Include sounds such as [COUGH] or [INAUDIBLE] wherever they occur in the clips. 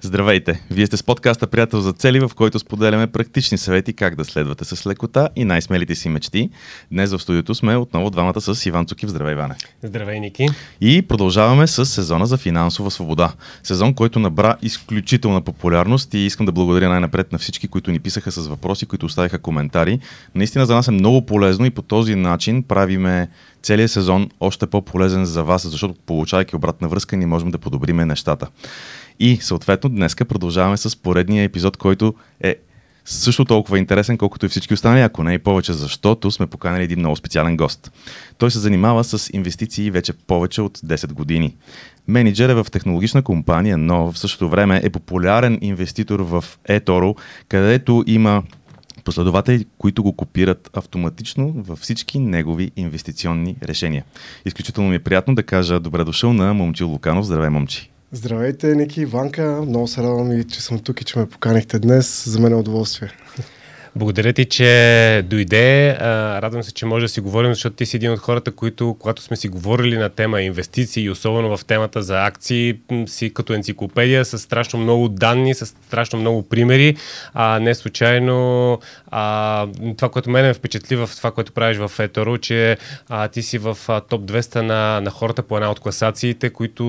Здравейте! Вие сте с подкаста Приятел за цели, в който споделяме практични съвети как да следвате с лекота и най-смелите си мечти. Днес в студиото сме отново двамата с Иван Цукив. Здравей, Иване! Здравей, Ники! И продължаваме с сезона за финансова свобода. Сезон, който набра изключителна популярност и искам да благодаря най-напред на всички, които ни писаха с въпроси, които оставиха коментари. Наистина за нас е много полезно и по този начин правиме целият сезон още по-полезен за вас, защото получавайки обратна връзка, ни можем да подобриме нещата. И съответно днеска продължаваме с поредния епизод, който е също толкова интересен, колкото и всички останали, ако не и повече, защото сме поканали един много специален гост. Той се занимава с инвестиции вече повече от 10 години. Менеджер е в технологична компания, но в същото време е популярен инвеститор в eToro, където има последователи, които го копират автоматично във всички негови инвестиционни решения. Изключително ми е приятно да кажа добре дошъл на Момчил Луканов. Здравей, Момчи! Здравейте, Ники Иванка. Много се радвам и, че съм тук и че ме поканихте днес. За мен е удоволствие. Благодаря ти, че дойде. Радвам се, че може да си говорим, защото ти си един от хората, които, когато сме си говорили на тема инвестиции, особено в темата за акции, си като енциклопедия с страшно много данни, с страшно много примери. А, не случайно а, това, което мене ме впечатли в това, което правиш в Еторо, че а, ти си в топ 200 на, на хората по една от класациите, които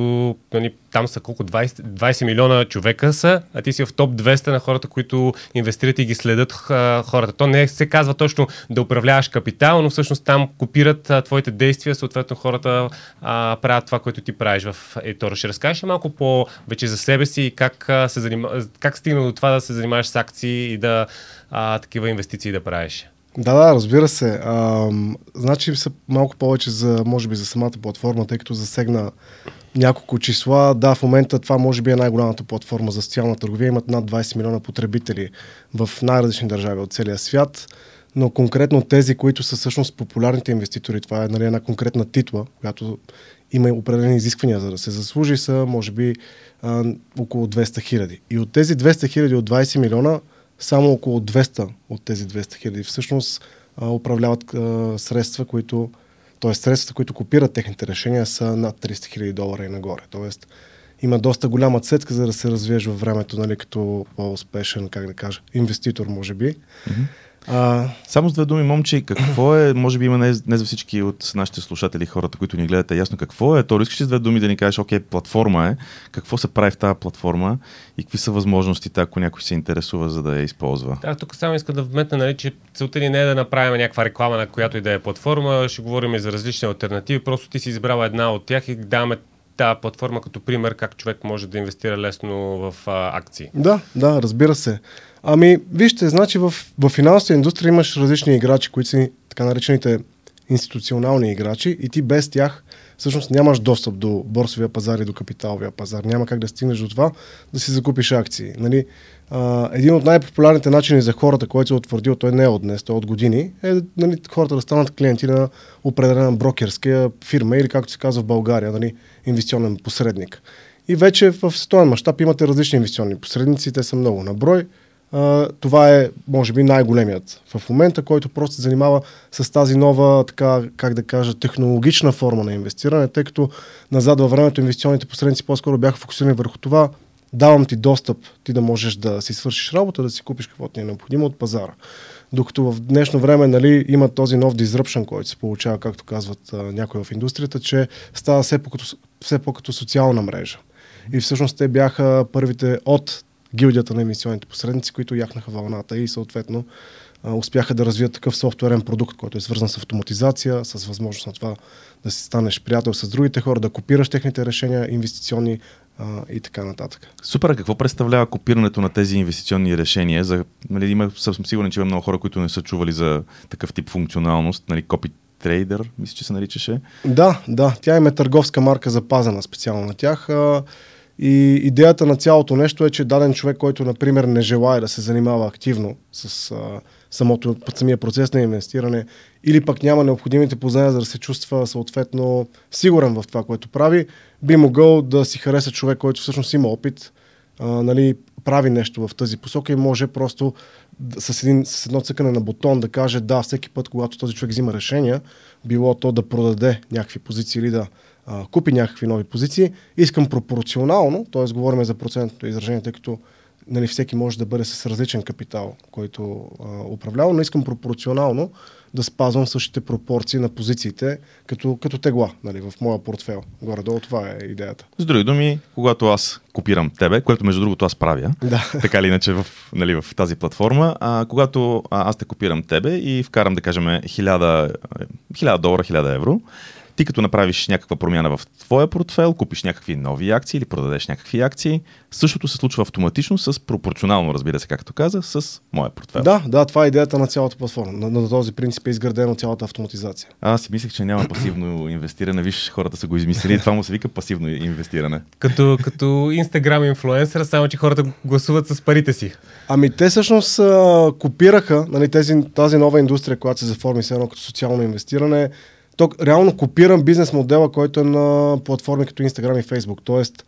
нали, там са колко 20, 20 милиона човека са, а ти си в топ 200 на хората, които инвестират и ги следят хората. То не се казва точно да управляваш капитал, но всъщност там копират а, твоите действия, съответно хората а, правят това, което ти правиш в Етора. Ще разкажеш малко по вече за себе си и как, се занима... как стигна до това да се занимаваш с акции и да а, такива инвестиции да правиш? Да, да, разбира се. А, значи са малко повече за, може би, за самата платформа, тъй като засегна няколко числа. Да, в момента това може би е най-голямата платформа за социална търговия. Имат над 20 милиона потребители в най-различни държави от целия свят. Но конкретно тези, които са всъщност популярните инвеститори, това е нали, една конкретна титла, която има определени изисквания за да се заслужи, са може би а, около 200 хиляди. И от тези 200 хиляди от 20 милиона, само около 200 от тези 200 хиляди всъщност а, управляват а, средства, които т.е. средствата, които копират техните решения са над 300 000 долара и нагоре. Тоест има доста голяма цетка, за да се развиеш във времето, нали, като по-успешен, как да кажа, инвеститор, може би. Mm-hmm. А... Само с две думи, момче, какво е, може би има не, не за всички от нашите слушатели, хората, които ни гледате, ясно какво е. То искаш с две думи да ни кажеш, окей, платформа е, какво се прави в тази платформа и какви са възможностите, ако някой се интересува, за да я използва. Да, тук само искам да вметна, нали, че целта ни не е да направим някаква реклама на която и да е платформа, ще говорим и за различни альтернативи, просто ти си избрала една от тях и даваме тази платформа като пример как човек може да инвестира лесно в а, акции. Да, да, разбира се. Ами, вижте, значи в, в финансовата индустрия имаш различни играчи, които са така наречените институционални играчи и ти без тях всъщност нямаш достъп до борсовия пазар и до капиталовия пазар. Няма как да стигнеш до това да си закупиш акции. Нали? А, един от най-популярните начини за хората, който се е утвърдил, той не е от днес, той е от години, е нали, хората да станат клиенти на определена брокерска фирма или както се казва в България, нали, инвестиционен посредник. И вече в световен мащаб имате различни инвестиционни посредници, те са много на брой. Това е, може би, най-големият в момента, който просто се занимава с тази нова, така, как да кажа, технологична форма на инвестиране, тъй като назад във времето инвестиционните посредници по-скоро бяха фокусирани върху това, давам ти достъп, ти да можеш да си свършиш работа, да си купиш каквото ти е необходимо от пазара. Докато в днешно време нали, има този нов disruption, който се получава, както казват uh, някои в индустрията, че става все по-като, все по-като социална мрежа. И всъщност те бяха първите от гилдията на емисионните посредници, които яхнаха вълната и съответно успяха да развият такъв софтуерен продукт, който е свързан с автоматизация, с възможност на това да си станеш приятел с другите хора, да копираш техните решения, инвестиционни а, и така нататък. Супер, какво представлява копирането на тези инвестиционни решения? За, нали, има, съм сигурен, че има много хора, които не са чували за такъв тип функционалност, нали, копи трейдър, мисля, че се наричаше. Да, да, тя има търговска марка запазена специално на тях. И идеята на цялото нещо е, че даден човек, който, например, не желая да се занимава активно с а, самото, самия процес на инвестиране, или пък няма необходимите познания, за да се чувства съответно сигурен в това, което прави, би могъл да си хареса човек, който всъщност има опит, а, нали, прави нещо в тази посока и може просто с, един, с едно цъкане на бутон да каже да, всеки път, когато този човек взима решения, било то да продаде някакви позиции или да а, купи някакви нови позиции, искам пропорционално, т.е. говорим за процентното изражение, тъй като нали, всеки може да бъде с различен капитал, който а, управлява, но искам пропорционално да спазвам същите пропорции на позициите като, като тегла нали, в моя портфел. Горе-долу това е идеята. С други думи, когато аз копирам тебе, което между другото аз правя, Да. [LAUGHS] така или иначе в, нали, в тази платформа, а, когато аз те копирам тебе и вкарам, да кажем, 1000, 1000 долара, 1000 евро, ти като направиш някаква промяна в твоя портфел, купиш някакви нови акции или продадеш някакви акции, същото се случва автоматично с пропорционално, разбира се, както каза, с моя портфел. Да, да, това е идеята на цялата платформа. На, на този принцип е изградена цялата автоматизация. Аз си мислех, че няма пасивно инвестиране. Виж, хората са го измислили. Това му се вика пасивно инвестиране. Като, като Инстаграм инфлуенсър, само че хората гласуват с парите си. Ами те всъщност а, копираха нали, тези, тази нова индустрия, която се заформи все едно като социално инвестиране. То реално копирам бизнес модела, който е на платформи като Instagram и Facebook. Тоест,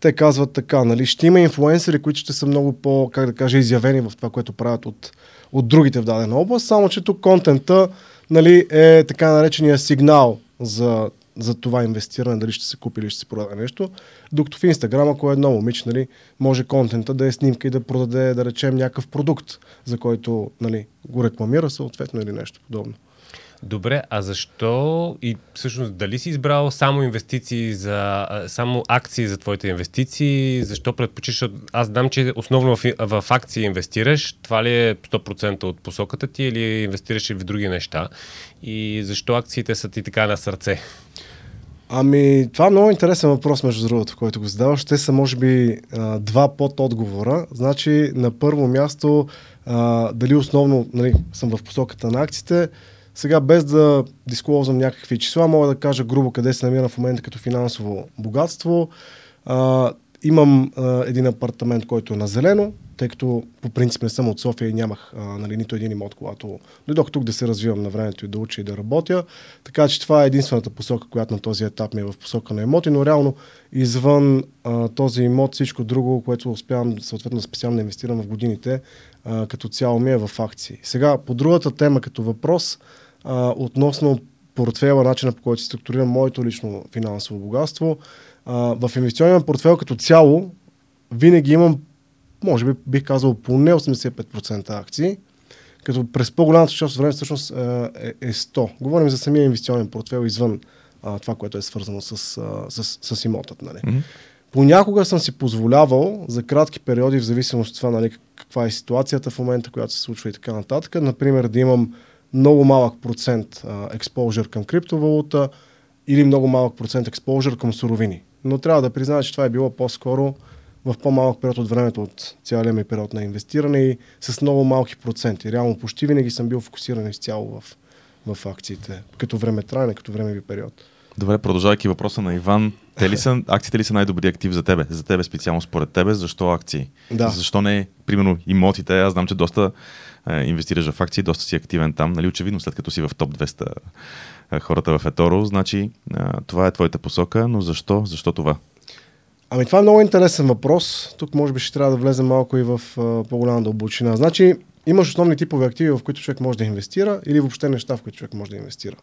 те казват така, нали, ще има инфлуенсъри, които ще са много по, как да кажа, изявени в това, което правят от, от другите в дадена област, само че тук контента нали, е така наречения сигнал за, за това инвестиране, дали ще се купи или ще се продаде нещо. Докато в Инстаграм, ако е едно момиче, нали, може контента да е снимка и да продаде, да речем, някакъв продукт, за който нали, го рекламира съответно или нещо подобно. Добре, а защо и всъщност дали си избрал само инвестиции за, само акции за твоите инвестиции? Защо предпочиташ? Аз знам, че основно в, в акции инвестираш. Това ли е 100% от посоката ти или инвестираш и в други неща? И защо акциите са ти така на сърце? Ами, това е много интересен въпрос, между другото, който го задаваш. Те са, може би, два под отговора. Значи, на първо място, дали основно нали, съм в посоката на акциите. Сега, без да дисклозвам някакви числа, мога да кажа грубо къде се намира в момента като финансово богатство. А, имам а, един апартамент, който е на зелено, тъй като по принцип не съм от София и нямах а, нали, нито един имот, когато дойдох тук да се развивам на времето и да уча и да работя. Така че това е единствената посока, която на този етап ми е в посока на имоти, но реално извън а, този имот всичко друго, което успявам съответно специално да инвестирам в годините, а, като цяло ми е в акции. Сега, по другата тема като въпрос, а, относно портфела, начина по който се структурирам моето лично финансово богатство, а, в инвестиционния портфел като цяло винаги имам, може би бих казал, поне 85% акции, като през по-голямата част от време всъщност е, е 100. Говорим за самия инвестиционен портфел извън а, това, което е свързано с, а, с, с имотът. Нали. Мгм. Понякога съм си позволявал за кратки периоди, в зависимост от това нали, каква е ситуацията в момента, която се случва и така нататък. Например, да имам много малък процент експожър към криптовалута или много малък процент експожър към суровини. Но трябва да призная, че това е било по-скоро в по-малък период от времето от цялия ми период на инвестиране и с много малки проценти. Реално почти винаги съм бил фокусиран изцяло в, в акциите, като време трайне, като времеви период. Добре, продължавайки въпроса на Иван, те ли са, акциите ли са най-добри актив за тебе? За тебе специално според тебе, защо акции? Да. Защо не, примерно, имотите? Аз знам, че доста е, инвестираш в акции, доста си активен там. Нали, очевидно, след като си в топ 200 е, хората в Еторо, значи е, това е твоята посока, но защо? Защо това? Ами това е много интересен въпрос. Тук може би ще трябва да влезем малко и в а, по-голяма дълбочина. Значи имаш основни типове активи, в които човек може да инвестира или въобще неща, в които човек може да инвестира.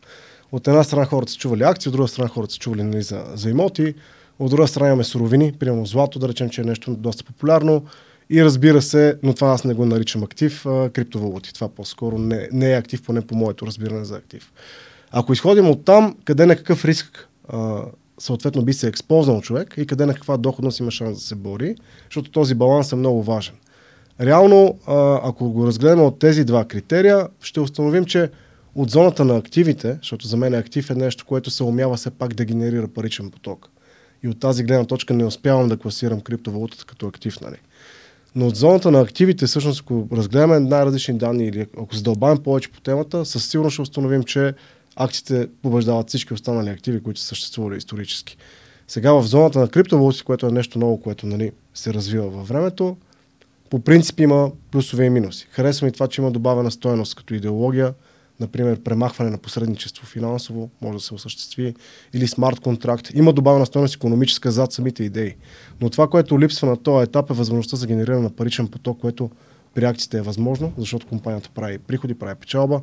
От една страна хората са чували акции, от друга страна хората са чували нали, за, за имоти, от друга страна имаме суровини, примерно злато, да речем, че е нещо доста популярно. И разбира се, но това аз не го наричам актив, а, криптовалути. Това по-скоро не, не е актив, поне по моето разбиране за актив. Ако изходим от там, къде на какъв риск а, съответно би се експознал човек и къде на каква доходност има шанс да се бори, защото този баланс е много важен. Реално, а, ако го разгледаме от тези два критерия, ще установим, че от зоната на активите, защото за мен актив е нещо, което се умява все пак да генерира паричен поток. И от тази гледна точка не успявам да класирам криптовалутата като актив. Нали? Но от зоната на активите, всъщност, ако разгледаме най-различни данни или ако задълбавим повече по темата, със сигурност ще установим, че акциите побеждават всички останали активи, които са съществували исторически. Сега в зоната на криптовалути, което е нещо ново, което нали, се развива във времето, по принцип има плюсове и минуси. Харесва ми това, че има добавена стоеност като идеология, например премахване на посредничество финансово, може да се осъществи, или смарт контракт. Има добавена стоеност економическа зад самите идеи. Но това, което липсва на този етап е възможността за генериране на паричен поток, което при акциите е възможно, защото компанията прави приходи, прави печалба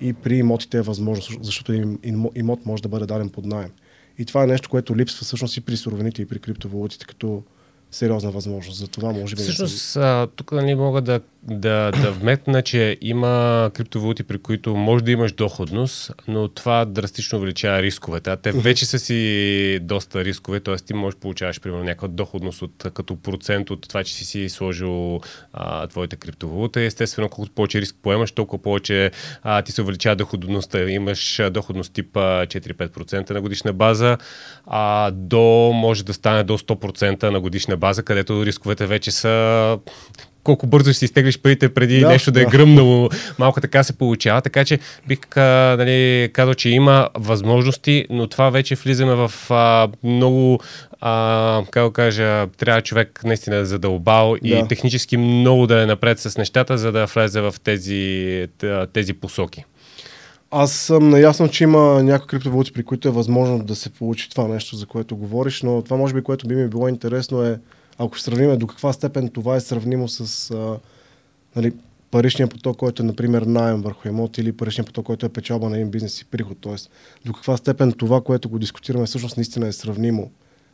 и при имотите е възможно, защото им- им- имот може да бъде даден под найем. И това е нещо, което липсва всъщност и при суровините и при криптовалутите, като сериозна възможност. За това може би. Всъщност, не тук нали, мога да, да, да вметна, че има криптовалути, при които може да имаш доходност, но това драстично увеличава рисковете. А те вече са си доста рискове, т.е. ти можеш да получаваш примерно някаква доходност от, като процент от това, че си си сложил а, твоите криптовалута. Естествено, колкото повече риск поемаш, толкова повече а, ти се увеличава доходността. Имаш доходност типа 4-5% на годишна база, а до може да стане до 100% на годишна база, където рисковете вече са колко бързо ще си изтеглиш парите преди да, нещо да, да е гръмнало. Малко така се получава. Така че бих нали, казал, че има възможности, но това вече влизаме в а, много, а, как кажа, трябва човек наистина да задълбал да. и технически много да е напред с нещата, за да влезе в тези, тези посоки. Аз съм наясно, че има някои криптовалути, при които е възможно да се получи това нещо, за което говориш, но това може би, което би ми било интересно е, ако ще сравним до каква степен това е сравнимо с а, нали, паричния поток, който е, например, найем върху имот или паричния поток, който е печалба на един бизнес и приход. Тоест, до каква степен това, което го дискутираме, всъщност наистина е сравнимо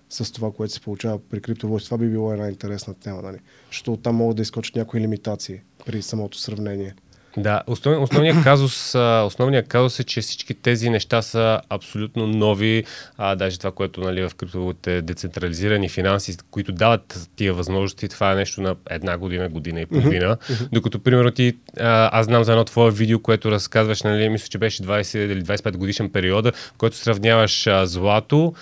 с това, което се получава при криптовалути. Това би било една интересна тема, нали? защото оттам могат да изкочат някои лимитации при самото сравнение. Да, основ, основният, казус, основният казус е, че всички тези неща са абсолютно нови, а, даже това, което нали, в криптовалутите децентрализирани финанси, които дават тия възможности, това е нещо на една година, година и половина. Uh-huh. Докато, примерно, ти, а, аз знам за едно твое видео, което разказваш, нали, мисля, че беше 20 или 25 годишен период, в който сравняваш а, злато,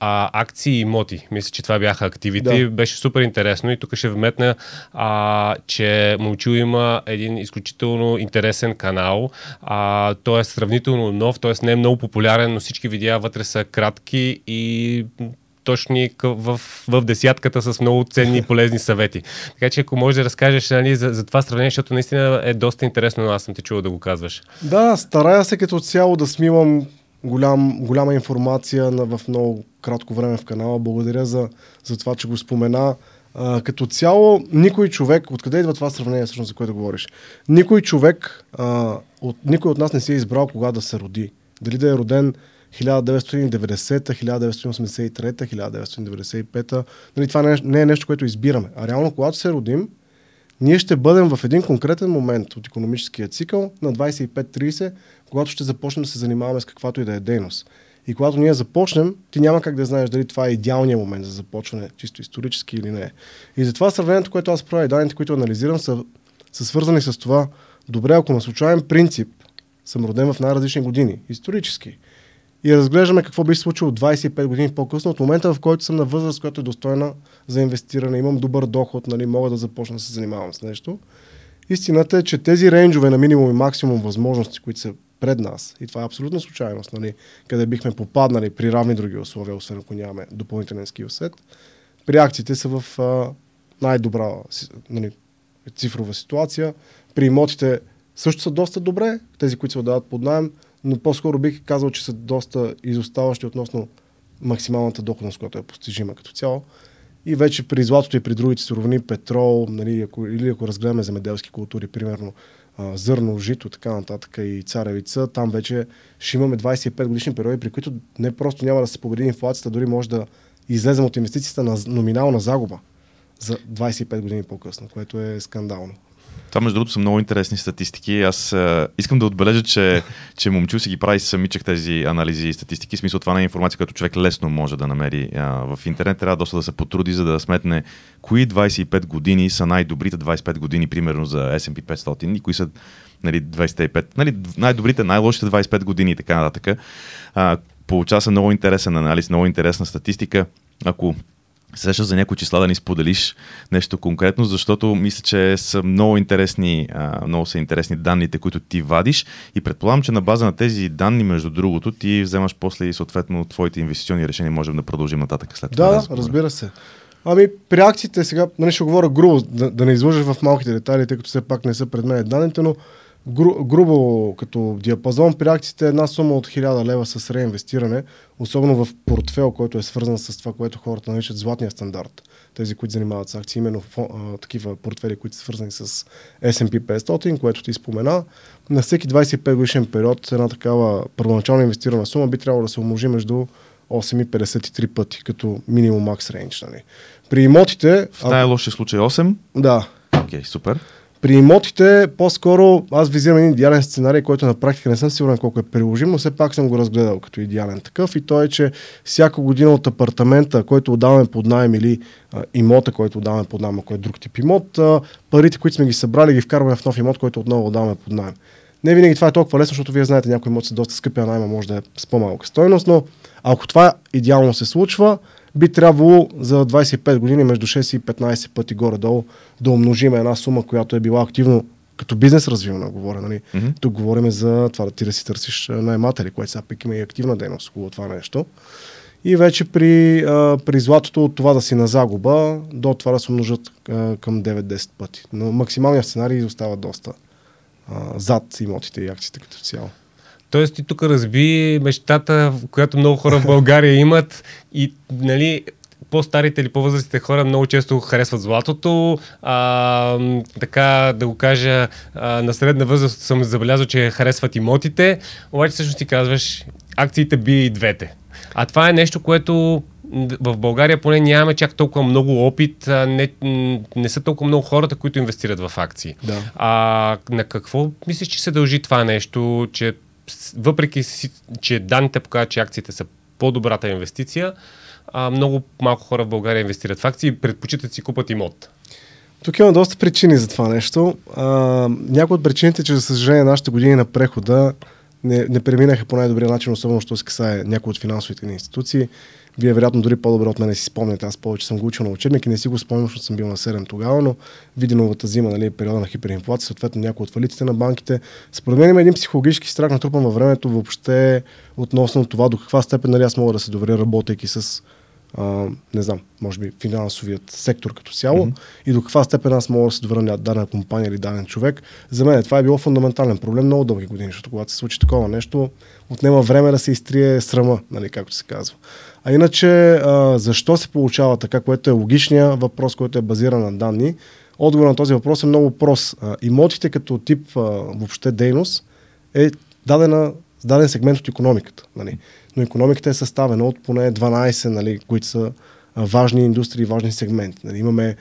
а, акции и имоти. Мисля, че това бяха активите. Да. Беше супер интересно и тук ще вметна, а, че Момчил има един изключително интересен канал. А, той е сравнително нов, т.е. не е много популярен, но всички видеа вътре са кратки и точни в, в десятката с много ценни и полезни съвети. Така че ако можеш да разкажеш нали, за, за това сравнение, защото наистина е доста интересно, но аз съм те чувал да го казваш. Да, старая се като цяло да смивам голям, голяма информация на, в много кратко време в канала. Благодаря за, за това, че го спомена. А, като цяло, никой човек, откъде идва това сравнение, всъщност, за което говориш? Никой човек, а, от, никой от нас не си е избрал кога да се роди. Дали да е роден 1990, 1983, 1995. Нали, това не е нещо, което избираме. А реално, когато се родим, ние ще бъдем в един конкретен момент от економическия цикъл на 25-30, когато ще започнем да се занимаваме с каквато и да е дейност. И когато ние започнем, ти няма как да знаеш дали това е идеалният момент за започване, чисто исторически или не. И затова сравнението, което аз правя и данните, които анализирам, са, са свързани с това, добре, ако на случайен принцип съм роден в най-различни години, исторически, и разглеждаме какво би се случило 25 години по-късно, от момента в който съм на възраст, която е достойна за инвестиране, имам добър доход, нали, мога да започна да се занимавам с нещо. Истината е, че тези рейнджове на минимум и максимум възможности, които са пред нас, и това е абсолютна случайност, нали, къде бихме попаднали при равни други условия, освен ако нямаме допълнителен скилсет, при акциите са в а, най-добра нали, цифрова ситуация. При имотите също са доста добре, тези, които се отдават под найем, но по-скоро бих казал, че са доста изоставащи относно максималната доходност, която е постижима като цяло. И вече при златото и при другите суровини, петрол, нали, ако, или ако разгледаме земеделски култури, примерно зърно, жито, така нататък и царевица, там вече ще имаме 25 годишни периоди, при които не просто няма да се победи инфлацията, дори може да излезем от инвестицията на номинална загуба за 25 години по-късно, което е скандално. Това, между другото, са много интересни статистики. Аз а, искам да отбележа, че, че момчил си ги прави самичък тези анализи и статистики. В смисъл, това не е информация, която човек лесно може да намери а, в интернет. Трябва доста да се потруди, за да сметне кои 25 години са най-добрите 25 години, примерно за S&P 500 и кои са нали, 25, нали, най-добрите, най-лошите 25 години и така нататък. А, получава се много интересен анализ, много интересна статистика. Ако сеща за някои числа да ни споделиш нещо конкретно, защото мисля, че са много интересни, много са интересни данните, които ти вадиш и предполагам, че на база на тези данни, между другото, ти вземаш после и съответно твоите инвестиционни решения, можем да продължим нататък след това. Да, разбира се. Ами, при акциите сега, нали ще говоря грубо, да, да не изложа в малките детайли, тъй като все пак не са пред мен данните, но гру, грубо като диапазон при акциите една сума от 1000 лева с реинвестиране, особено в портфел, който е свързан с това, което хората наричат златния стандарт. Тези, които занимават с акции, именно а, такива портфели, които са свързани с S&P 500, което ти спомена. На всеки 25 годишен период една такава първоначално инвестирана сума би трябвало да се умножи между 8,53 пъти, като минимум макс рейндж. Нали. При имотите... В най-лошия случай 8? Да. Окей, okay, супер. При имотите, по-скоро аз визирам един идеален сценарий, който на практика не съм сигурен колко е приложим, но все пак съм го разгледал като идеален такъв. И то е, че всяка година от апартамента, който отдаваме под найем или а, имота, който отдаваме под найем, ако е друг тип имот, а, парите, които сме ги събрали, ги вкарваме в нов имот, който отново отдаваме под найем. Не винаги това е толкова лесно, защото вие знаете, някои имоти са доста скъпи, а найма може да е с по-малка стойност, но ако това идеално се случва, би трябвало за 25 години между 6 и 15 пъти горе-долу да умножим една сума, която е била активно като бизнес развивана, говоря. Нали? Mm-hmm. Тук говорим за това да ти да си търсиш найматели, което сега пък има и активна дейност около това нещо. И вече при, а, при златото от това да си на загуба, до това да се умножат а, към 9-10 пъти. Но максималният сценарий остава доста а, зад имотите и акциите като цяло. Тоест ти тук разби мечтата, която много хора в България имат и нали, по-старите или по-възрастните хора много често харесват златото. А, така да го кажа, а, на средна възраст съм забелязал, че харесват имотите, обаче всъщност ти казваш, акциите би и двете. А това е нещо, което в България поне нямаме чак толкова много опит, не, не са толкова много хората, които инвестират в акции. Да. А на какво мислиш, че се дължи това нещо, че въпреки, че данните показват, че акциите са по-добрата инвестиция, а, много малко хора в България инвестират в акции и предпочитат си купат имот. Тук има доста причини за това нещо. А, някои от причините, че за съжаление нашите години на прехода не, не преминаха по най-добрия начин, особено що се касае някои от финансовите ни институции. Вие вероятно дори по-добре от мен си спомняте. Аз повече съм го учил на учебник и не си го спомням, защото съм бил на 7 тогава, но виденовата зима, нали, периода на хиперинфлация, съответно някои от фалитите на банките. Според мен има един психологически страх натрупан във времето въобще относно това до каква степен нали, аз мога да се доверя, работейки с а, не знам, може би финансовият сектор като цяло mm-hmm. и до каква степен аз мога да се доверя на дадена компания или даден човек. За мен това е било фундаментален проблем много дълги години, защото когато се случи такова нещо, отнема време да се изтрие срама, нали, както се казва. А иначе, а, защо се получава така, което е логичния въпрос, който е базиран на данни, отговор на този въпрос е много прост. А, имотите като тип а, въобще дейност е дадена, даден сегмент от економиката. Нали. Но економиката е съставена от поне 12, нали, които са важни индустрии, важни сегменти. Нали. Имаме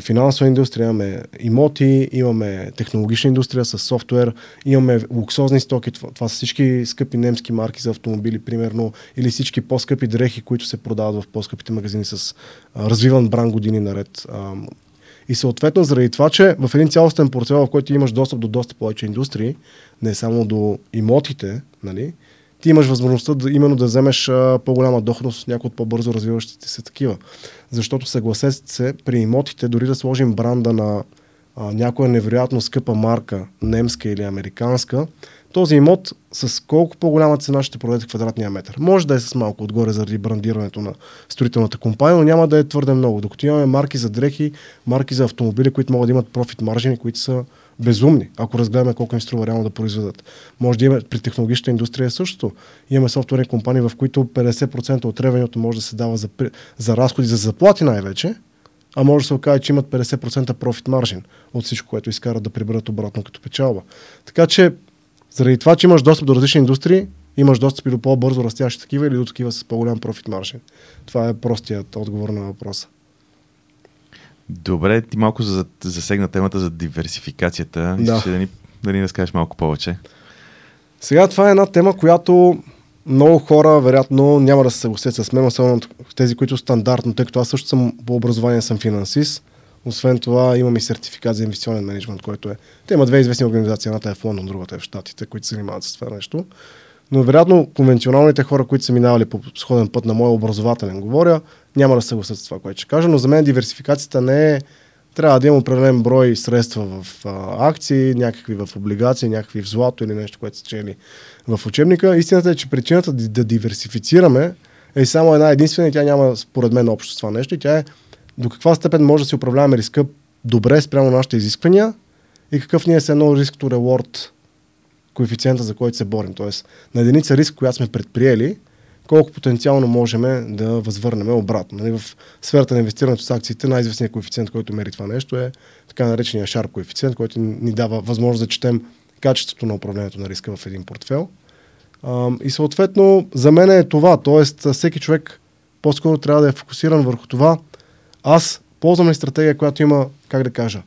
финансова индустрия, имаме имоти, имаме технологична индустрия с софтуер, имаме луксозни стоки, това, са всички скъпи немски марки за автомобили, примерно, или всички по-скъпи дрехи, които се продават в по-скъпите магазини с развиван бранд години наред. И съответно, заради това, че в един цялостен портфел, в който имаш достъп до доста повече индустрии, не само до имотите, нали, ти имаш възможността да, именно да вземеш а, по-голяма доходност от някои от по-бързо развиващите се такива. Защото съгласете се, при имотите, дори да сложим бранда на а, някоя невероятно скъпа марка, немска или американска, този имот с колко по-голяма цена ще продаде квадратния метър. Може да е с малко отгоре заради брандирането на строителната компания, но няма да е твърде много. Докато имаме марки за дрехи, марки за автомобили, които могат да имат профит маржини, които са безумни, ако разгледаме колко им струва реално да произведат. Може да има при технологичната индустрия е същото. Имаме софтуерни компании, в които 50% от ревенето може да се дава за, за разходи за заплати най-вече, а може да се окаже, че имат 50% профит маржин от всичко, което изкарат да приберат обратно като печалба. Така че, заради това, че имаш достъп до различни индустрии, имаш достъп и до по-бързо растящи такива или до такива с по-голям профит маржин. Това е простият отговор на въпроса. Добре, ти малко засегна темата за диверсификацията. Да. Искаш да ни, да ни разкажеш малко повече? Сега това е една тема, която много хора, вероятно, няма да се съгласят с мен, особено тези, които стандартно, тъй като аз също съм по образование съм финансист. Освен това, имам и сертификат за инвестиционен менеджмент, който е. Те има две известни организации, едната е в Лондон, другата е в Штатите, които се занимават с това нещо. Но вероятно конвенционалните хора, които са минавали по сходен път на моя образователен, говоря, няма да съгласят с това, което ще кажа, но за мен диверсификацията не е трябва да има определен брой средства в а, акции, някакви в облигации, някакви в злато или нещо, което са чели в учебника. Истината е, че причината да, диверсифицираме е само една единствена и тя няма според мен общо с това нещо. И тя е до каква степен може да си управляваме риска добре спрямо нашите изисквания и какъв ни е едно риск to reward коефициента, за който се борим. Тоест, на единица риск, която сме предприели, колко потенциално можем да възвърнем обратно. Нали, в сферата на инвестирането с акциите най-известният коефициент, който мери това нещо е така наречения Sharp коефициент, който ни дава възможност да четем качеството на управлението на риска в един портфел. И съответно, за мен е това. Тоест, всеки човек по-скоро трябва да е фокусиран върху това. Аз ползвам ли стратегия, която има, как да кажа,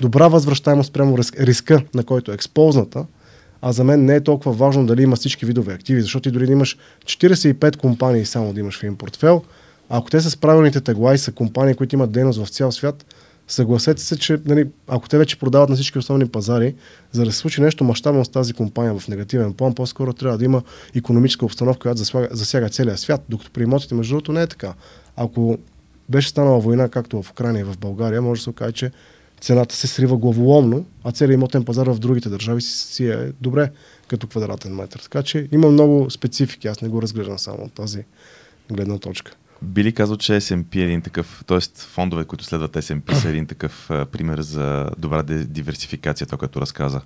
добра възвръщаемост прямо риска, на който е експозната, а за мен не е толкова важно дали има всички видове активи, защото ти дори да имаш 45 компании само да имаш в един портфел, ако те са с правилните тегла и са компании, които имат дейност в цял свят, съгласете се, че нали, ако те вече продават на всички основни пазари, за да се случи нещо мащабно с тази компания в негативен план, по-скоро трябва да има економическа обстановка, която засяга, засяга целия свят, докато при имотите, между другото, не е така. Ако беше станала война, както в Украина и в България, може да се окаже, че цената се срива главоломно, а целият имотен пазар в другите държави си, си е добре като квадратен метър. Така че има много специфики, аз не го разглеждам само от тази гледна точка. Би ли казал, че S&P е един такъв, т.е. фондове, които следват S&P са един такъв а, пример за добра диверсификация, това, което разказа?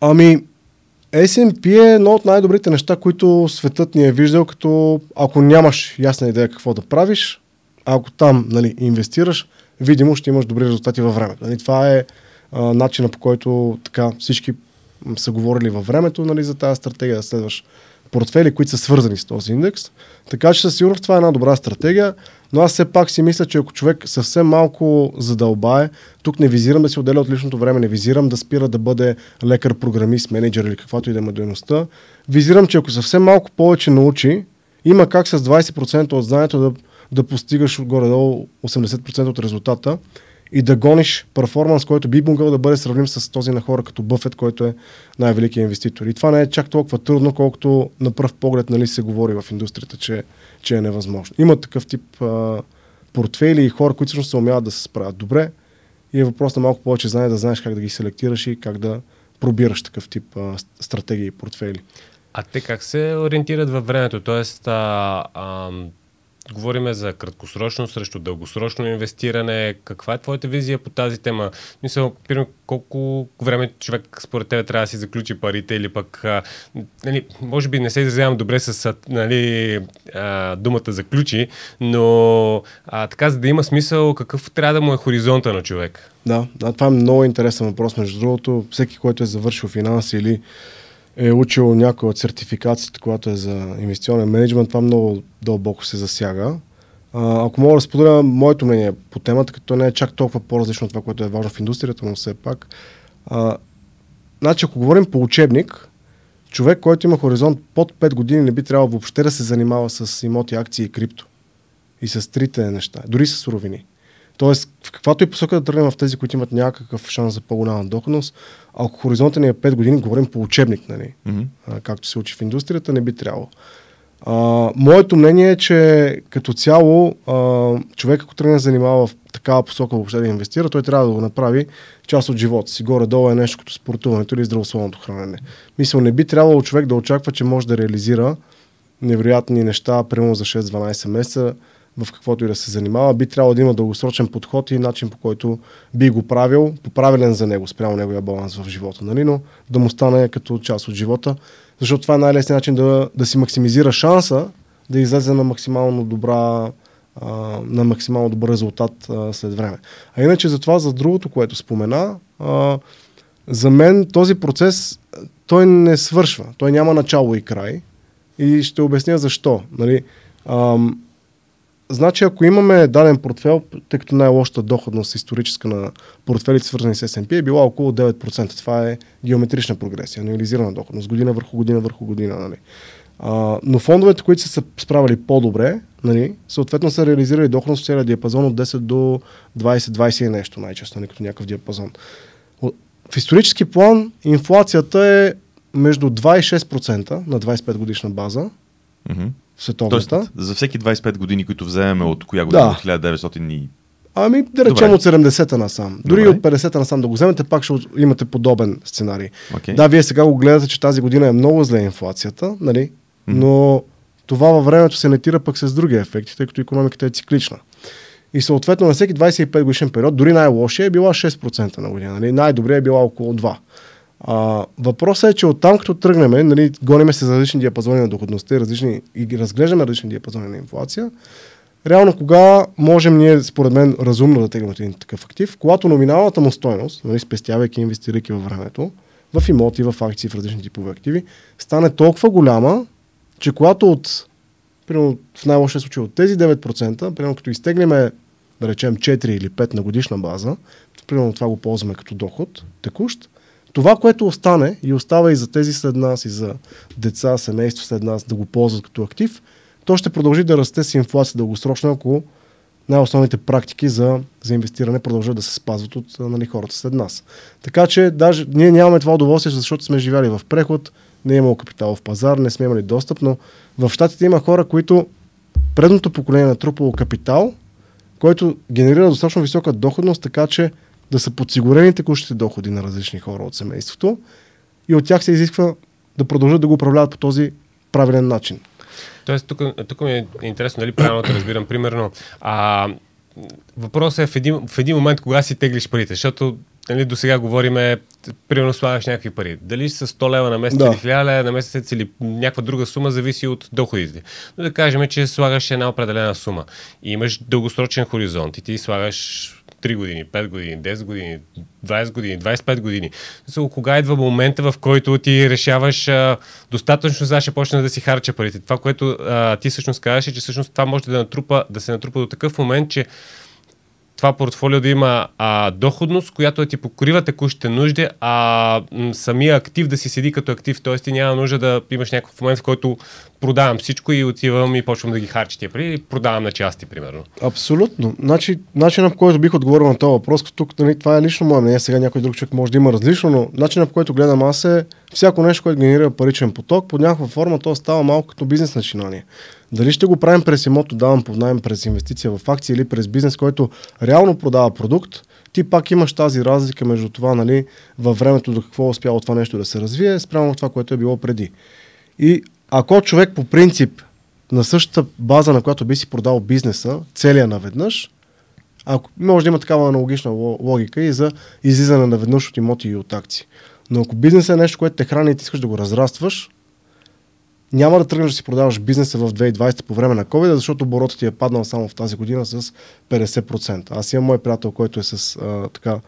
Ами, S&P е едно от най-добрите неща, които светът ни е виждал, като ако нямаш ясна идея какво да правиш, ако там нали, инвестираш, видимо ще имаш добри резултати във времето. Нали, това е а, начина по който така всички са говорили във времето нали, за тази стратегия да следваш портфели, които са свързани с този индекс. Така че със сигурност това е една добра стратегия, но аз все пак си мисля, че ако човек съвсем малко задълбае, тук не визирам да се отделя от личното време, не визирам да спира да бъде лекар, програмист, менеджер или каквато и да има дейността. Визирам, че ако съвсем малко повече научи, има как с 20% от знанието да, да постигаш горе-долу 80% от резултата и да гониш перформанс, който би могъл да бъде сравним с този на хора като Бъфет, който е най-великият инвеститор. И това не е чак толкова трудно, колкото на пръв поглед нали, се говори в индустрията, че, че е невъзможно. Има такъв тип а, портфейли и хора, които всъщност се умяват да се справят добре и е въпрос на малко повече знание да знаеш как да ги селектираш и как да пробираш такъв тип а, стратегии и портфейли. А те как се ориентират във времето? Тоест, а, а, Говориме за краткосрочно срещу дългосрочно инвестиране. Каква е твоята визия по тази тема? Мисля, примерно, колко време човек според тебе трябва да си заключи парите или пък, а, нали, може би не се изразявам добре с нали, а, думата заключи, но а, така, за да има смисъл, какъв трябва да му е хоризонта на човек? Да, да, това е много интересен въпрос. Между другото, всеки, който е завършил финанси или е учил някои от сертификациите, която е за инвестиционен менеджмент, това много дълбоко се засяга. А, ако мога да споделя моето мнение по темата, като не е чак толкова по-различно от това, което е важно в индустрията, но все пак. А, значи, ако говорим по учебник, човек, който има хоризонт под 5 години, не би трябвало въобще да се занимава с имоти, акции и крипто. И с трите неща, дори с суровини. Тоест, в каквато и посока да тръгнем в тези, които имат някакъв шанс за по-голяма доходност, ако хоризонта ни е 5 години, говорим по учебник, нали? Mm-hmm. А, както се учи в индустрията, не би трябвало. А, моето мнение е, че като цяло а, човек, ако тръгне да занимава в такава посока въобще да инвестира, той трябва да го направи част от живота си. Горе-долу е нещо като спортуването или здравословното хранене. Мисля, не би трябвало човек да очаква, че може да реализира невероятни неща, примерно за 6-12 месеца, в каквото и да се занимава, би трябвало да има дългосрочен подход и начин по който би го правил, по правилен за него, спрямо неговия баланс в живота, нали? но да му стане като част от живота, защото това е най-лесният начин да, да си максимизира шанса да излезе на максимално добра на максимално добър резултат след време. А иначе за това, за другото, което спомена, за мен този процес той не свършва. Той няма начало и край. И ще обясня защо. Нали? Значи, ако имаме даден портфел, тъй като най-лошата доходност историческа на портфелите, свързани с S&P, е била около 9%. Това е геометрична прогресия, анализирана доходност, година върху година върху година. Нали. А, но фондовете, които са се справили по-добре, нали, съответно са реализирали доходност в целия диапазон от 10 до 20-20 и нещо, най-често, нали, като някакъв диапазон. В исторически план инфлацията е между 2 и 6% на 25 годишна база. Mm-hmm световната. Тоест, за всеки 25 години, които вземем от коя година? Да. От 1900 и... Ами, да речем Добре. от 70-та насам. Дори Добре. от 50-та насам да го вземете, пак ще имате подобен сценарий. Okay. Да, вие сега го гледате, че тази година е много зле инфлацията, нали? Mm-hmm. но това във времето се нетира пък с други ефекти, тъй като економиката е циклична. И съответно на всеки 25 годишен период, дори най-лошия е била 6% на година. Нали? Най-добрият е била около 2%. А, въпросът е, че оттам като тръгнем, нали, гониме се за различни диапазони на доходността и, различни, и разглеждаме различни диапазони на инфлация, реално кога можем ние, според мен, разумно да теглим един такъв актив, когато номиналната му стойност, нали, спестявайки инвестирайки във времето, в имоти, в акции, в различни типове активи, стане толкова голяма, че когато от, примерно, в най-лошия случай от тези 9%, примерно като изтеглиме, да речем 4 или 5 на годишна база, примерно това го ползваме като доход, текущ, това, което остане и остава и за тези след нас, и за деца, семейство след нас да го ползват като актив, то ще продължи да расте с инфлация дългосрочно, ако най-основните практики за, за инвестиране продължат да се спазват от нали, хората след нас. Така че даже ние нямаме това удоволствие, защото сме живяли в преход, не е имало капитал в пазар, не сме имали достъп, но в щатите има хора, които предното поколение натрупало капитал, който генерира достатъчно висока доходност, така че да са подсигурени текущите доходи на различни хора от семейството и от тях се изисква да продължат да го управляват по този правилен начин. Тоест, тук, тук ми е интересно, дали правилно да разбирам. Примерно, а, въпросът е в един, в един момент, кога си теглиш парите, защото нали, до сега говориме, примерно слагаш някакви пари. Дали са 100 лева на месец да. или 1000 лева на месец или някаква друга сума, зависи от доходите. Но да кажем, че слагаш една определена сума и имаш дългосрочен хоризонт и ти слагаш 3 години, 5 години, 10 години, 20 години, 25 години. So, кога идва момента, в който ти решаваш а, достатъчно, да ще почне да си харча парите. Това, което а, ти всъщност казваш, е, че всъщност това може да, натрупа, да се натрупа до такъв момент, че това портфолио да има а, доходност, която да ти покрива текущите нужди, а м, самия актив да си седи като актив, т.е. ти няма нужда да имаш някакъв момент, в който продавам всичко и отивам и почвам да ги харча тия пари продавам на части, примерно. Абсолютно. Значи, начинът по който бих отговорил на този въпрос, като тук нали, това е лично мое мнение, сега някой друг човек може да има различно, но начинът по който гледам аз е всяко нещо, което генерира паричен поток, под някаква форма то става малко като бизнес начинание. Дали ще го правим през имото, давам под найем през инвестиция в акции или през бизнес, който реално продава продукт, ти пак имаш тази разлика между това, нали, във времето до какво е успяло това нещо да се развие, спрямо това, което е било преди. И ако човек по принцип на същата база, на която би си продал бизнеса, целия наведнъж, ако, може да има такава аналогична логика и за излизане наведнъж от имоти и от акции. Но ако бизнесът е нещо, което те храни и ти искаш да го разрастваш, няма да тръгнеш да си продаваш бизнеса в 2020 по време на COVID, защото оборотът ти е паднал само в тази година с 50%. Аз имам мой приятел, който е с а, така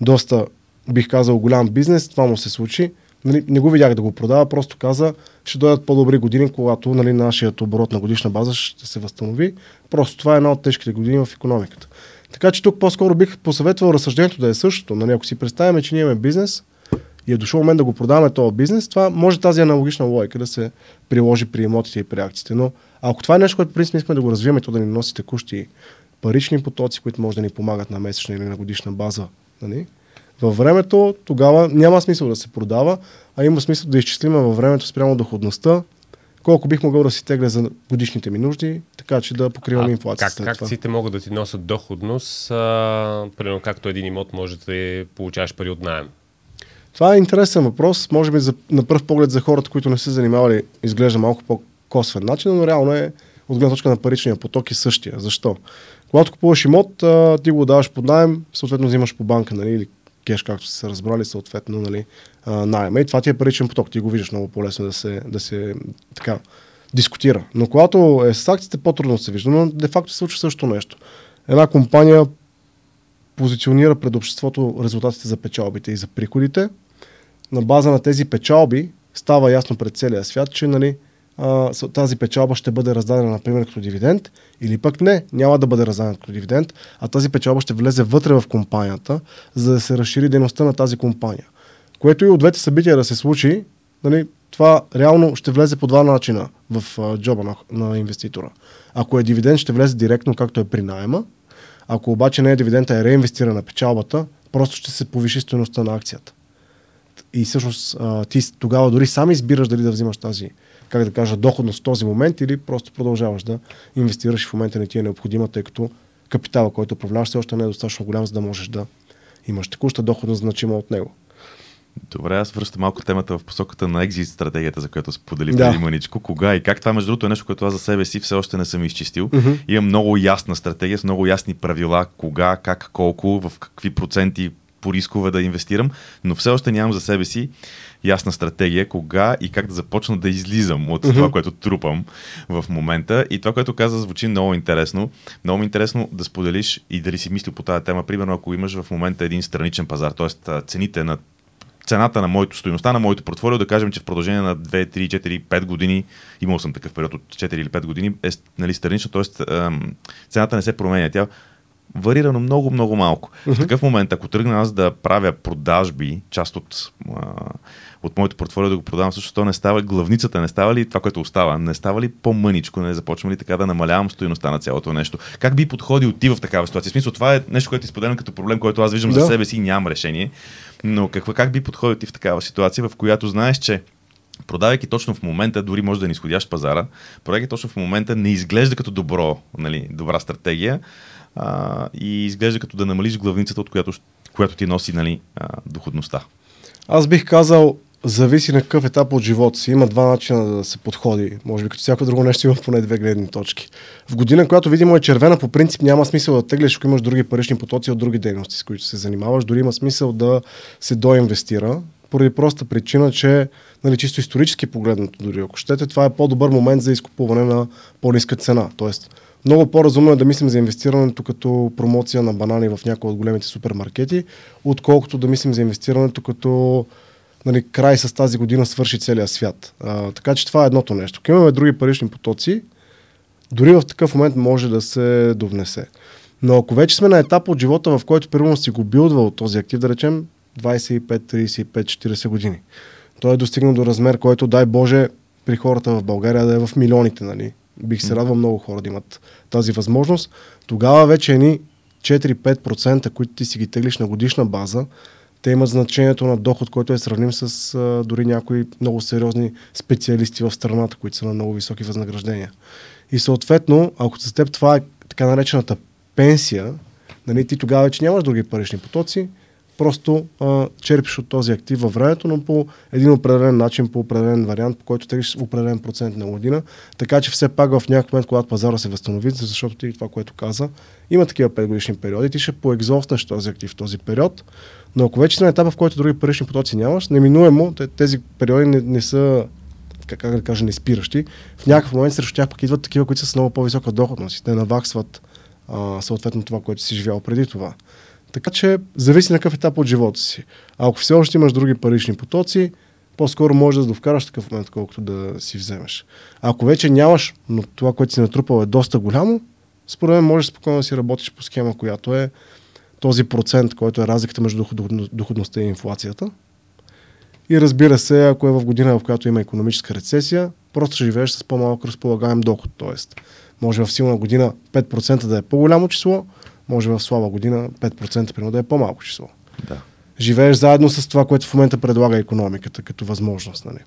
доста, бих казал, голям бизнес. Това му се случи. Нали, не го видях да го продава, просто каза, ще дойдат по-добри години, когато нали, нашият оборот на годишна база ще се възстанови. Просто това е една от тежките години в економиката. Така че тук по-скоро бих посъветвал разсъждението да е същото. Нали, ако си представяме, че ние имаме бизнес, и е дошъл момент да го продаваме този бизнес, това може тази аналогична логика да се приложи при имотите и при акциите. Но ако това е нещо, което принцип искаме да го развиваме, то да ни носи текущи парични потоци, които може да ни помагат на месечна или на годишна база, нали? във времето, тогава няма смисъл да се продава, а има смисъл да изчислиме във времето спрямо доходността, колко бих могъл да си тегля за годишните ми нужди, така че да покривам инфлацията. Как, как акциите могат да ти носят доходност, а, примерно както един имот може да получаваш пари от найем? Това е интересен въпрос. Може би за, на пръв поглед за хората, които не са занимавали, изглежда малко по-косвен начин, но реално е от гледна точка на паричния поток и същия. Защо? Когато купуваш имот, а, ти го даваш под найем, съответно взимаш по банка, нали, или кеш, както са се разбрали, съответно, нали, найема. И това ти е паричен поток. Ти го виждаш много по-лесно да се, да се така, дискутира. Но когато е с акциите, по-трудно се вижда. Но де-факто се случва също нещо. Една компания позиционира пред обществото резултатите за печалбите и за приходите, на база на тези печалби става ясно пред целия свят, че нали, тази печалба ще бъде раздадена, например, като дивиденд, или пък не, няма да бъде раздадена като дивиденд, а тази печалба ще влезе вътре в компанията, за да се разшири дейността на тази компания. Което и от двете събития да се случи, нали, това реално ще влезе по два начина в джоба на, на инвеститора. Ако е дивиденд, ще влезе директно, както е при найема. Ако обаче не е дивиденд, а е реинвестирана печалбата, просто ще се повиши стоеността на акцията и всъщност а, ти тогава дори сам избираш дали да взимаш тази, как да кажа, доходност в този момент или просто продължаваш да инвестираш в момента не ти е необходима, тъй като капитала, който управляваш, все още не е достатъчно голям, за да можеш да имаш текуща доходност значима от него. Добре, аз връщам малко темата в посоката на екзит стратегията, за която сподели да. преди маничко. Кога и как? Това, между другото, е нещо, което аз за себе си все още не съм изчистил. Mm-hmm. Имам много ясна стратегия с много ясни правила, кога, как, колко, в какви проценти по рискове да инвестирам, но все още нямам за себе си ясна стратегия кога и как да започна да излизам от mm-hmm. това, което трупам в момента. И това, което каза, звучи много интересно. Много интересно да споделиш и дали си мислил по тази тема. Примерно, ако имаш в момента един страничен пазар, т.е. цените на цената на моето стоеността на моето портфолио, да кажем, че в продължение на 2, 3, 4, 5 години, имал съм такъв период от 4 или 5 години, е нали, странична, т.е. цената не се променя. Тя варира на много, много малко. Uh-huh. В такъв момент, ако тръгна аз да правя продажби, част от, а, от моето портфолио да го продавам, също то не става, главницата не става ли това, което остава, не става ли по-мъничко, не започвам ли така да намалявам стоеността на цялото нещо? Как би подходил ти в такава ситуация? В смисъл, това е нещо, което изподелям като проблем, който аз виждам да. за себе си и нямам решение. Но каква, как би подходил ти в такава ситуация, в която знаеш, че продавайки точно в момента, дори може да не изходящ пазара, продавайки точно в момента не изглежда като добро, нали, добра стратегия а, и изглежда като да намалиш главницата, от която, която ти носи нали, а, доходността. Аз бих казал, зависи на какъв етап от живота си. Има два начина да се подходи. Може би като всяко друго нещо има поне две гледни точки. В година, която видимо е червена, по принцип няма смисъл да теглиш, ако имаш други парични потоци от други дейности, с които се занимаваш. Дори има смисъл да се доинвестира, поради проста причина, че нали, чисто исторически погледнато дори, ако щете, това е по-добър момент за изкупуване на по-ниска цена. Тоест, много по-разумно е да мислим за инвестирането като промоция на банани в някои от големите супермаркети, отколкото да мислим за инвестирането като нали, край с тази година свърши целият свят. А, така че това е едното нещо. Ако имаме други парични потоци, дори в такъв момент може да се довнесе. Но ако вече сме на етап от живота, в който примерно си го билдвал този актив, да речем 25, 35, 40 години, той е достигнал до размер, който дай Боже при хората в България да е в милионите, нали? Бих се радвал много хора да имат тази възможност. Тогава вече ни 4-5%, които ти си ги теглиш на годишна база, те имат значението на доход, който е сравним с а, дори някои много сериозни специалисти в страната, които са на много високи възнаграждения. И съответно, ако за теб това е така наречената пенсия, нали, ти тогава вече нямаш други парични потоци, просто а, черпиш от този актив във времето, но по един определен начин, по определен вариант, по който теглиш определен процент на година. Така че все пак в някакъв момент, когато пазара се възстанови, защото ти това, което каза, има такива 5 годишни периоди, ти ще поекзостнеш този актив в този период, но ако вече на етапа, в който други парични потоци нямаш, неминуемо тези периоди не, не са как, как да кажа, не спиращи. В някакъв момент срещу тях пък идват такива, които са с много по-висока доходност. Те наваксват а, съответно това, което си живял преди това. Така че зависи на какъв етап от живота си. Ако все още имаш други парични потоци, по-скоро можеш да довкараш такъв момент, колкото да си вземеш. Ако вече нямаш, но това, което си натрупал е доста голямо, според мен можеш спокойно да си работиш по схема, която е този процент, който е разликата между доходността и инфлацията. И разбира се, ако е в година, в която има економическа рецесия, просто живееш с по-малък разполагаем доход. Тоест, може в силна година 5% да е по-голямо число, може в слаба година 5% примерно да е по-малко число. Да. Живееш заедно с това, което в момента предлага економиката като възможност. Нали?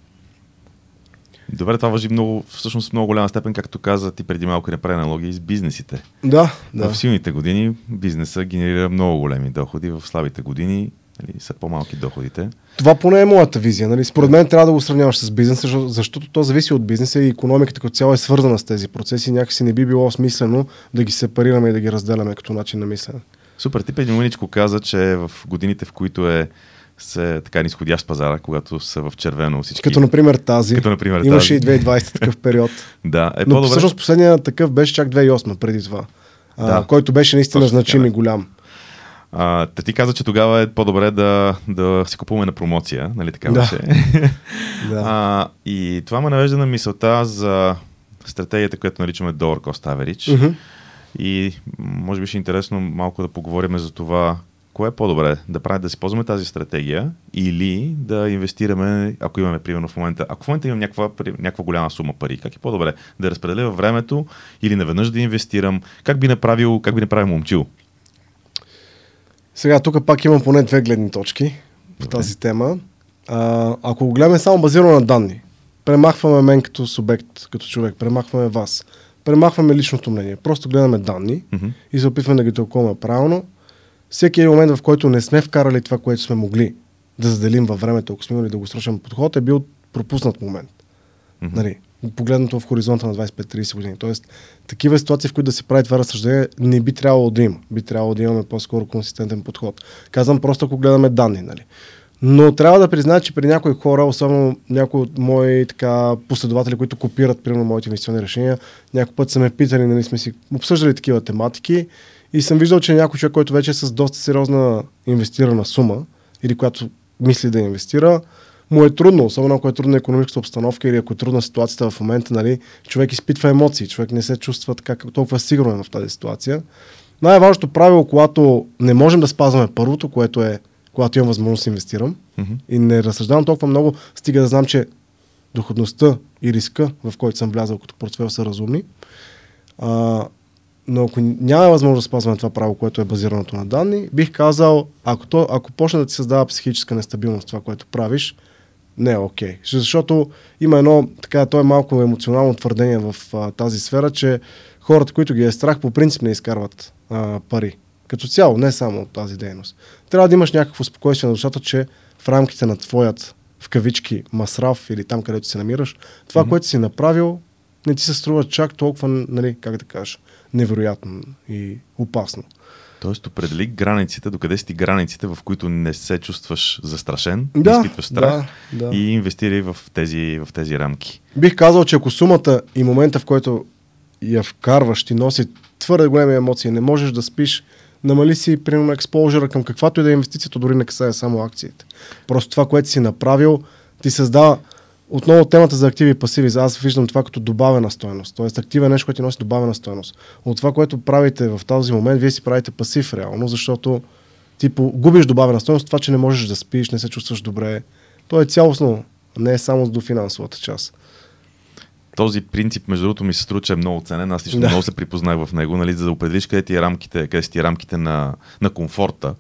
Добре, това въжи много, всъщност много голяма степен, както каза ти преди малко направи аналогии с бизнесите. Да, да. В силните години бизнеса генерира много големи доходи, в слабите години нали, са по-малки доходите. Това поне е моята визия. Нали? Според мен трябва да го сравняваш с бизнеса, защото то зависи от бизнеса и економиката като цяло е свързана с тези процеси. Някакси не би било смислено да ги сепарираме и да ги разделяме като начин на мислене. Супер. Ти преди каза, че в годините, в които е се така нисходящ пазара, когато са в червено всички. Като например тази. Като например Имаше тази. и 2020 такъв период. [LAUGHS] да, е Но по-добре. всъщност последният такъв беше чак 2008 преди това. Да. А, който беше наистина значим така, и голям. А, те ти каза, че тогава е по-добре да, да си купуваме на промоция, нали така Да. беше? [LAUGHS] Да. а, и това ме навежда на мисълта за стратегията, която наричаме Dollar Cost Average. И може би ще е интересно малко да поговорим за това, кое е по-добре, да правим да си ползваме тази стратегия или да инвестираме, ако имаме примерно в момента, ако в момента имам някаква, някаква голяма сума пари, как е по-добре да разпределя времето или наведнъж да инвестирам, как би направил, как би направил момчил? Сега тук пак имам поне две гледни точки по Добре. тази тема. А, ако го гледаме само базирано на данни, премахваме мен като субект, като човек, премахваме вас, премахваме личното мнение, просто гледаме данни Мгм. и се опитваме да ги тълкуваме правилно. Всеки един момент, в който не сме вкарали това, което сме могли да заделим във времето, ако сме имали дългосрочен подход, е бил пропуснат момент. Мгм. Нали, погледнато в хоризонта на 25-30 години. Тоест, такива ситуации, в които да се прави това разсъждение, не би трябвало да има. Би трябвало да имаме по-скоро консистентен подход. Казвам просто, ако гледаме данни. Нали. Но трябва да призная, че при някои хора, особено някои от мои така, последователи, които копират, примерно, моите инвестиционни решения, някой път са ме питали, нали, сме си обсъждали такива тематики и съм виждал, че някой човек, който вече е с доста сериозна инвестирана сума, или която мисли да инвестира, му е трудно, особено ако е трудна економическата обстановка или ако е трудна ситуацията в момента, нали, човек изпитва емоции, човек не се чувства така толкова сигурен в тази ситуация. Най-важното правило, когато не можем да спазваме първото, което е когато имам възможност да инвестирам mm-hmm. и не разсъждавам толкова много, стига да знам, че доходността и риска, в който съм влязал като портфел, са разумни. А, но ако няма възможност да спазваме това право, което е базираното на данни, бих казал, ако, то, ако почне да ти създава психическа нестабилност това, което правиш, не е окей. Okay. Защото има едно, така, то е малко емоционално твърдение в а, тази сфера, че хората, които ги е страх, по принцип не изкарват а, пари. Като цяло, не само от тази дейност. Трябва да имаш някакво спокойствие на душата, че в рамките на твоят, в кавички, масрав или там, където се намираш, това, mm-hmm. което си направил, не ти се струва чак толкова, нали, как да кажа, невероятно и опасно. Тоест, определи границите, докъде си ти границите, в които не се чувстваш застрашен, да, не изпитваш страх да, да. и инвестирай в тези, в тези рамки. Бих казал, че ако сумата и момента, в който я вкарваш, ти носи твърде големи емоции, не можеш да спиш, намали си, примерно, експожера към каквато и да е инвестицията, дори не касае само акциите. Просто това, което си направил, ти създава отново темата за активи и пасиви. Аз виждам това като добавена стоеност. Тоест актива е нещо, което ти носи добавена стоеност. От това, което правите в този момент, вие си правите пасив реално, защото ти губиш добавена стоеност, това, че не можеш да спиш, не се чувстваш добре. То е цялостно, не е само до финансовата част този принцип, между другото, ми се струва, че е много ценен. Аз лично да. много се припознах в него, нали, за да определиш къде ти е рамките, къде си ти рамките на, на комфорта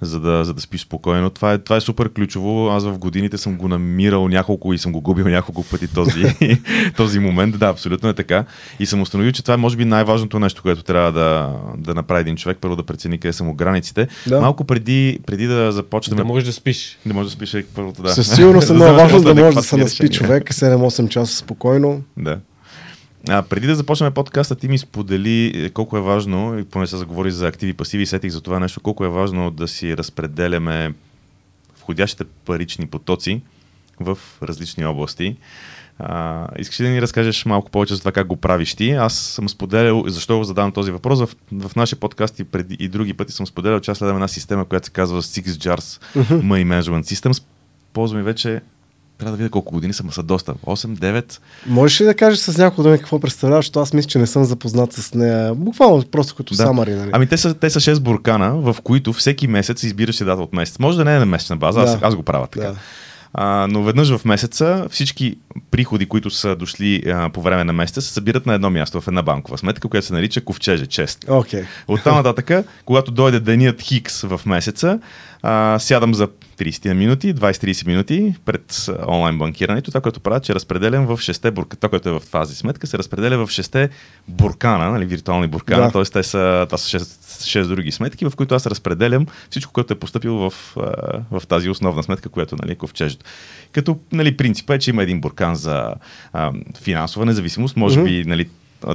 за да, за да спиш спокойно. Това е, това е супер ключово. Аз в годините съм го намирал няколко и съм го губил няколко пъти този, [LAUGHS] този момент. Да, абсолютно е така. И съм установил, че това е може би най-важното нещо, което трябва да, да направи един човек. Първо да прецени къде са му границите. Да. Малко преди, преди да започнем. Да можеш да спиш. Да можеш да спиш първото, да. Със сигурност е [LAUGHS] много важно да може да се наспи човек 7-8 часа спокойно. Да. А, преди да започнем подкаста, ти ми сподели е, колко е важно, и поне се заговори за активи и пасиви, сетих за това нещо, колко е важно да си разпределяме входящите парични потоци в различни области. А, искаш ли да ни разкажеш малко повече за това как го правиш ти? Аз съм споделял, защо го задавам този въпрос, в, в нашия подкаст и, преди, и други пъти съм споделял, че аз следвам една система, която се казва Six Jars Money Management Systems. Ползвам вече трябва да видя колко години съм, са доста. 8-9. Можеш ли да кажеш с няколко думи какво представляваш, защото аз мисля, че не съм запознат с нея. Буквално просто като да. самари. Нали? Ами те са, те са 6 буркана, в които всеки месец избираш дата от месец. Може да не е на месечна база, да. аз, аз го правя така. Да. А, но веднъж в месеца всички приходи, които са дошли а, по време на месеца, се събират на едно място, в една банкова сметка, която се нарича ковчеже чест. Okay. От там нататък, когато дойде денят Хикс в месеца, а, сядам за 30 минути, 20-30 минути пред онлайн банкирането. Това, което правя, че разпределям в 6 бурка, това, което е в тази сметка, се разпределя в 6 буркана, нали, виртуални буркана, да. т.е. те са, това са 6, 6 други сметки, в които аз разпределям всичко, което е поступило в, в тази основна сметка, която нали, е ковчежето. Като нали, принципа е, че има един буркан за а, финансова независимост, може mm-hmm. би нали,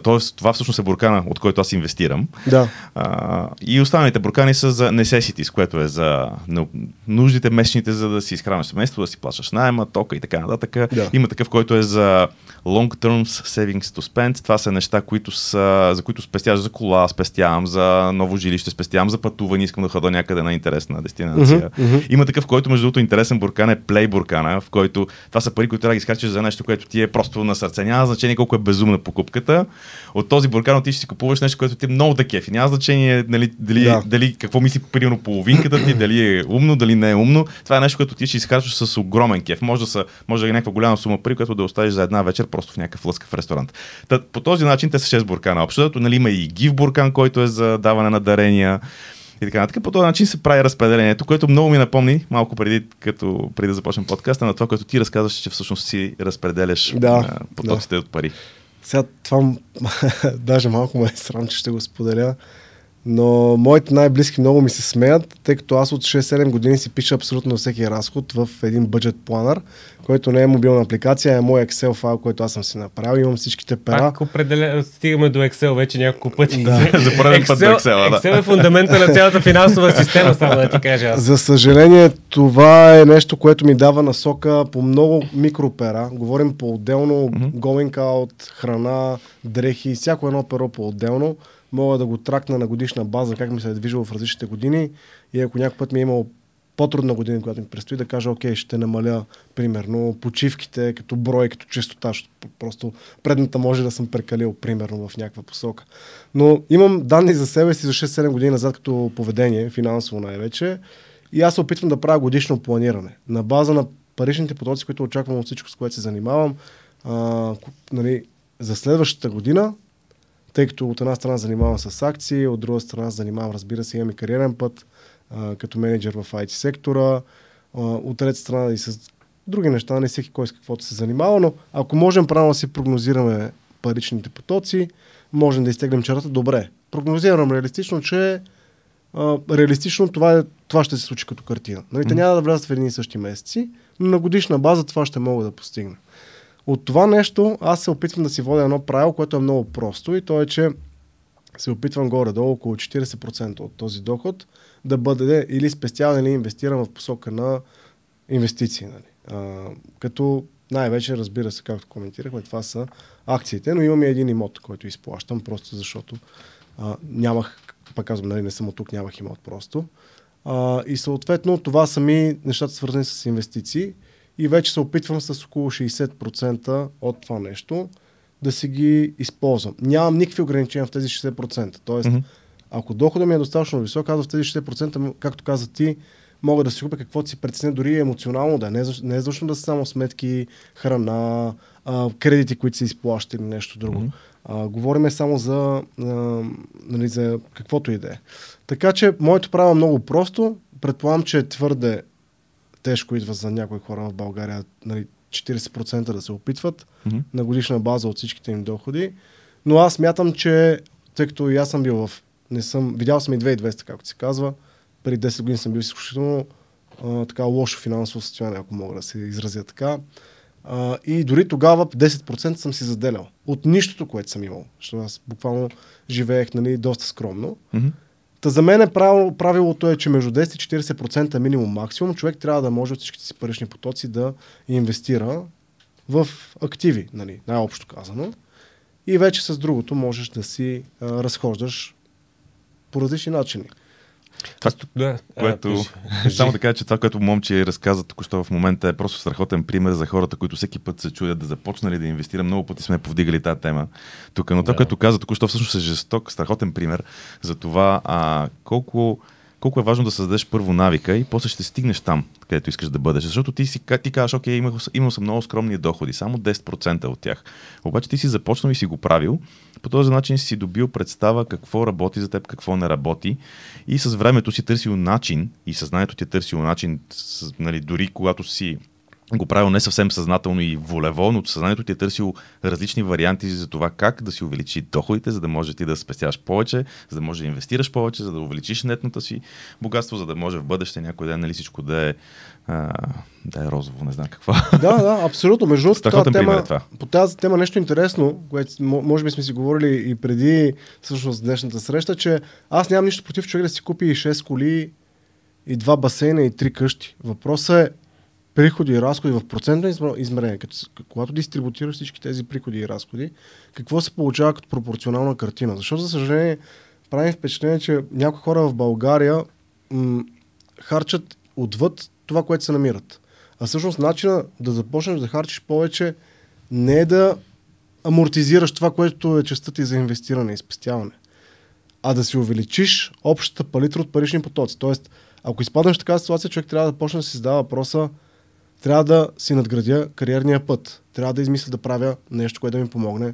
Тоест, това всъщност е буркана, от който аз инвестирам. Да. А, и останалите буркани са за necessities, което е за нуждите месечните, за да си изхранваш семейство, да си плащаш найема, тока и така нататък. Да. Има такъв, който е за long terms savings to spend. Това са неща, които са, за които спестяваш за кола, спестявам за ново жилище, спестявам за пътуване, искам да хода някъде на интересна дестинация. Uh-huh. Има такъв, който между другото интересен буркан е Play буркана, в който това са пари, които трябва да ги изкачаш за нещо, което ти е просто на сърце. Няма значение колко е безумна покупката от този буркан отиш си купуваш нещо, което ти е много да кефи. Няма значение нали, дали, да. дали какво мисли примерно половинката ти, дали е умно, дали не е умно. Това е нещо, което ти ще изкараш с огромен кеф. Може да, са, може да е някаква голяма сума пари, която да оставиш за една вечер просто в някакъв лъскав ресторант. Та, по този начин те са 6 буркана. Общото нали, има и гив буркан, който е за даване на дарения и така нататък. По този начин се прави разпределението, което много ми напомни, малко преди, като, преди да започнем подкаста, на това, което ти разказваш, че всъщност си разпределяш да, потоците да. от пари. Сега това [LAUGHS] даже малко ме е срам, че ще го споделя. Но моите най-близки много ми се смеят, тъй като аз от 6-7 години си пиша абсолютно всеки разход в един бъджет планър, който не е мобилна апликация, а е мой Excel файл, който аз съм си направил. Имам всичките пера. Пак определя... стигаме до Excel вече няколко пъти. Да. [LAUGHS] За първи път до Excel, да. Excel е фундамента на цялата финансова система, само да ти кажа. Аз. За съжаление, това е нещо, което ми дава насока по много микропера. Говорим по-отделно, mm-hmm. going out, храна, дрехи, всяко едно перо по-отделно мога да го тракна на годишна база, как ми се е движило в различните години и ако някой път ми е имал по-трудна година, която ми предстои, да кажа, окей, ще намаля, примерно, почивките като брой, като защото просто предната може да съм прекалил, примерно, в някаква посока. Но имам данни за себе си за 6-7 години назад като поведение, финансово най-вече, и аз се опитвам да правя годишно планиране. На база на паричните потоци, които очаквам от всичко, с което се занимавам, а, нали, за следващата година, тъй като от една страна занимавам с акции, от друга страна занимавам, разбира се, имам и кариерен път, а, като менеджер в IT сектора, а, от трета страна и с други неща, не всеки кой с каквото се занимава, но ако можем правилно да си прогнозираме паричните потоци, можем да изтеглим чарата добре. Прогнозирам реалистично, че а, реалистично това, е, това ще се случи като картина. Нали, те няма да влязат в едни и същи месеци, но на годишна база това ще мога да постигна. От това нещо аз се опитвам да си водя едно правило, което е много просто и то е, че се опитвам горе-долу около 40% от този доход да бъде или спестяван, или инвестиран в посока на инвестиции. Нали. А, като най-вече, разбира се, както коментирахме, това са акциите, но имам и един имот, който изплащам, просто защото а, нямах, пак казвам, нали, не съм от тук, нямах имот просто. А, и съответно това са ми нещата свързани с инвестиции и вече се опитвам с около 60% от това нещо да си ги използвам. Нямам никакви ограничения в тези 60%. Тоест, mm-hmm. ако доходът ми е достатъчно висок, аз в тези 60%, както каза ти, мога да си купя каквото си преценя, дори емоционално да е. Не, не е защото да са само сметки, храна, а, кредити, които се изплащат или нещо друго. Mm-hmm. А, говориме само за, а, нали, за каквото и да е. Така че, моето право е много просто. Предполагам, че е твърде тежко идва за някои хора в България нали, 40% да се опитват mm-hmm. на годишна база от всичките им доходи. Но аз мятам, че тъй като и аз съм бил в... Не съм, видял съм и 2200, както се казва. Преди 10 години съм бил изключително а, така лошо финансово състояние, ако мога да се изразя така. А, и дори тогава 10% съм си заделял. От нищото, което съм имал. Защото аз буквално живеех нали, доста скромно. Mm-hmm. Та за мен е правило, правилото е, че между 10 и 40% минимум максимум човек трябва да може от всичките си парични потоци да инвестира в активи, нали, най-общо казано. И вече с другото можеш да си а, разхождаш по различни начини. Това, да, което, а, [LAUGHS] само да кажа, че това, което момче разказа току-що в момента е просто страхотен пример за хората, които всеки път се чудят да започнали да инвестира. Много пъти сме повдигали тази тема тук. Но това, което каза току-що, всъщност е жесток, страхотен пример за това а, колко колко е важно да създадеш първо навика и после ще стигнеш там, където искаш да бъдеш. Защото ти, си, ти кажеш, окей, имал, имал съм много скромни доходи, само 10% от тях. Обаче ти си започнал и си го правил. По този начин си добил представа какво работи за теб, какво не работи. И с времето си търсил начин, и съзнанието ти е търсил начин, нали, дори когато си го правил не съвсем съзнателно и волево, но съзнанието ти е търсил различни варианти за това как да си увеличи доходите, за да може ти да спестяваш повече, за да може да инвестираш повече, за да увеличиш нетната си богатство, за да може в бъдеще някой ден нали, всичко да е, а, да е розово, не знам какво. Да, да, абсолютно. Между другото, тази тема, е това. по тази тема нещо интересно, което може би сме си говорили и преди всъщност днешната среща, че аз нямам нищо против човек да си купи и 6 коли, и два басейна, и три къщи. Въпросът е приходи и разходи в процентно измерение, като, когато дистрибутираш всички тези приходи и разходи, какво се получава като пропорционална картина? Защото, за съжаление, правим впечатление, че някои хора в България м- харчат отвъд това, което се намират. А всъщност начина да започнеш да харчиш повече не е да амортизираш това, което е частта ти за инвестиране и спестяване, а да си увеличиш общата палитра от парични потоци. Тоест, ако изпаднеш в такава ситуация, човек трябва да почне да си задава въпроса трябва да си надградя кариерния път. Трябва да измисля да правя нещо, което да ми помогне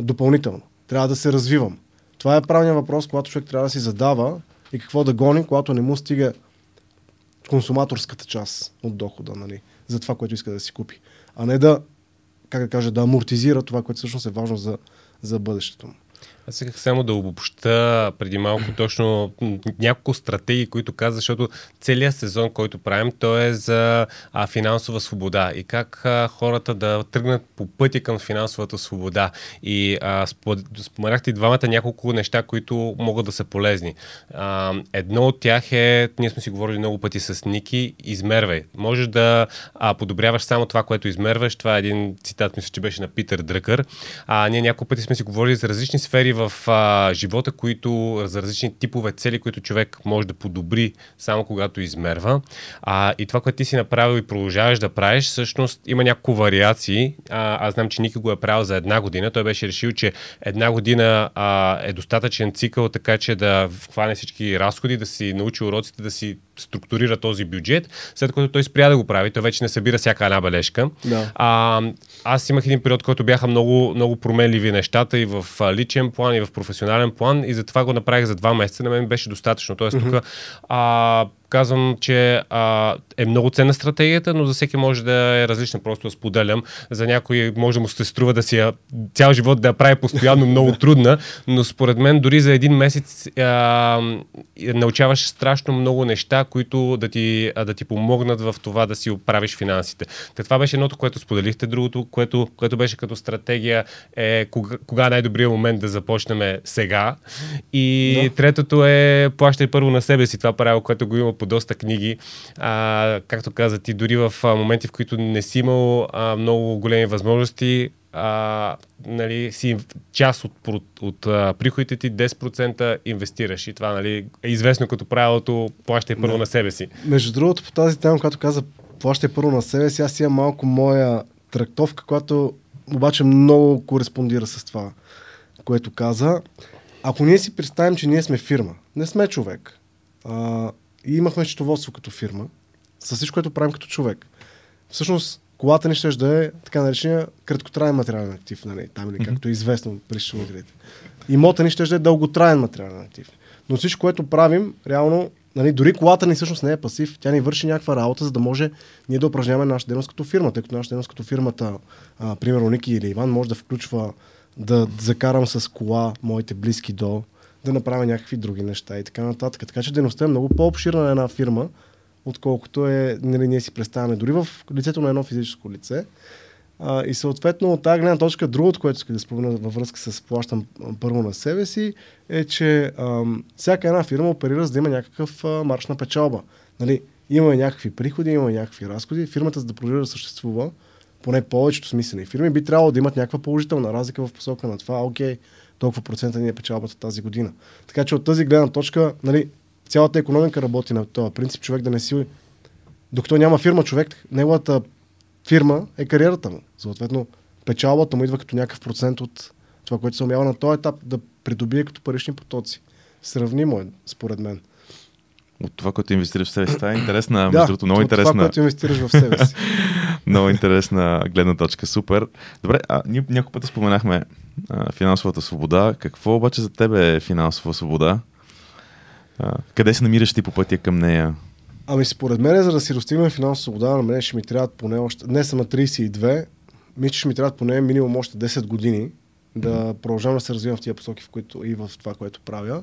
допълнително. Трябва да се развивам. Това е правилният въпрос, когато човек трябва да си задава и какво да гони, когато не му стига консуматорската част от дохода, нали, за това, което иска да си купи. А не да, как да кажа, да амортизира това, което всъщност е важно за, за бъдещето му. Аз исках само да обобща преди малко точно няколко стратегии, които каза, защото целият сезон, който правим, то е за а, финансова свобода и как а, хората да тръгнат по пътя към финансовата свобода. И а, споменахте двамата няколко неща, които могат да са полезни. А, едно от тях е, ние сме си говорили много пъти с Ники, измервай. Можеш да а, подобряваш само това, което измерваш. Това е един цитат, мисля, че беше на Питър Дръкър. А, ние няколко пъти сме си говорили за различни сфери в а, живота, които за различни типове цели, които човек може да подобри само когато измерва. А, и това, което ти си направил и продължаваш да правиш, всъщност има няколко вариации. А, аз знам, че Ники го е правил за една година. Той беше решил, че една година а, е достатъчен цикъл, така че да хване всички разходи, да си научи уроците, да си структурира този бюджет, след което той спря да го прави, той вече не събира всяка една бележка. Да. А, аз имах един период, който бяха много, много променливи нещата и в личен план, и в професионален план, и затова го направих за два месеца. На мен беше достатъчно. Тоест, mm-hmm. тук казвам, че а, е много ценна стратегията, но за всеки може да е различна. Просто да споделям. За някой може да му се струва да си я, цял живот да я прави постоянно [LAUGHS] много трудна, но според мен дори за един месец а, научаваш страшно много неща, които да ти, да ти помогнат в това да си оправиш финансите. Та това беше едното, което споделихте. Другото, което, което беше като стратегия е кога, кога е най-добрият момент да започнем сега. И да. третото е плащай първо на себе си. Това правило, което го има по доста книги. А, както каза ти, дори в моменти, в които не си имал а, много големи възможности, а, нали, си част от, от, от а, приходите ти 10% инвестираш. И това нали, е известно като правилото плащай първо на себе си. Между другото, по тази тема, когато каза плащай първо на себе си, аз имам малко моя трактовка, която обаче много кореспондира с това, което каза. Ако ние си представим, че ние сме фирма, не сме човек, а, и имахме счетоводство като фирма, с всичко, което правим като човек. Всъщност, колата ни ще да е така наречения краткотраен материален актив, нали, там или както е известно при счетоводителите. Имота ни ще да е дълготраен материален актив. Но всичко, което правим, реално, нали, дори колата ни всъщност не е пасив, тя ни върши някаква работа, за да може ние да упражняваме нашата дейност като фирма, тъй като нашата дейност като фирмата, а, примерно Ники или Иван, може да включва да закарам с кола моите близки до да направя някакви други неща и така нататък. Така че дейността е много по-обширна на една фирма, отколкото е, нали, ние си представяме дори в лицето на едно физическо лице. А, и съответно от тази гледна точка, другото, което иска да спомена във връзка с плащам първо на себе си, е, че ам, всяка една фирма оперира за да има някакъв а, марш на печалба. Нали, имаме някакви приходи, имаме някакви разходи. Фирмата, за да продължи да съществува, поне повечето смислени фирми, би трябвало да имат някаква положителна разлика в посока на това, окей, толкова процента ни е печалбата тази година. Така че от тази гледна точка, нали, цялата економика работи на този принцип, човек да не си... Докато няма фирма, човек, неговата фирма е кариерата му. Съответно, печалбата му идва като някакъв процент от това, което се умява на този етап да придобие като парични потоци. Сравнимо е, според мен. От това, което инвестираш в себе си. Това е интересна, между много от интересна. това, което инвестираш в себе си. [LAUGHS] много интересна гледна точка. Супер. Добре, а ние няколко пъти споменахме а, финансовата свобода. Какво обаче за тебе е финансова свобода? А, къде се намираш ти по пътя към нея? Ами според мен, за да си достигнем финансова свобода, на мен ще ми трябва поне още... Днес съм на 32, мисля, че ще ми трябва поне минимум още 10 години да продължавам да се развивам в тия посоки в които, и в това, което правя.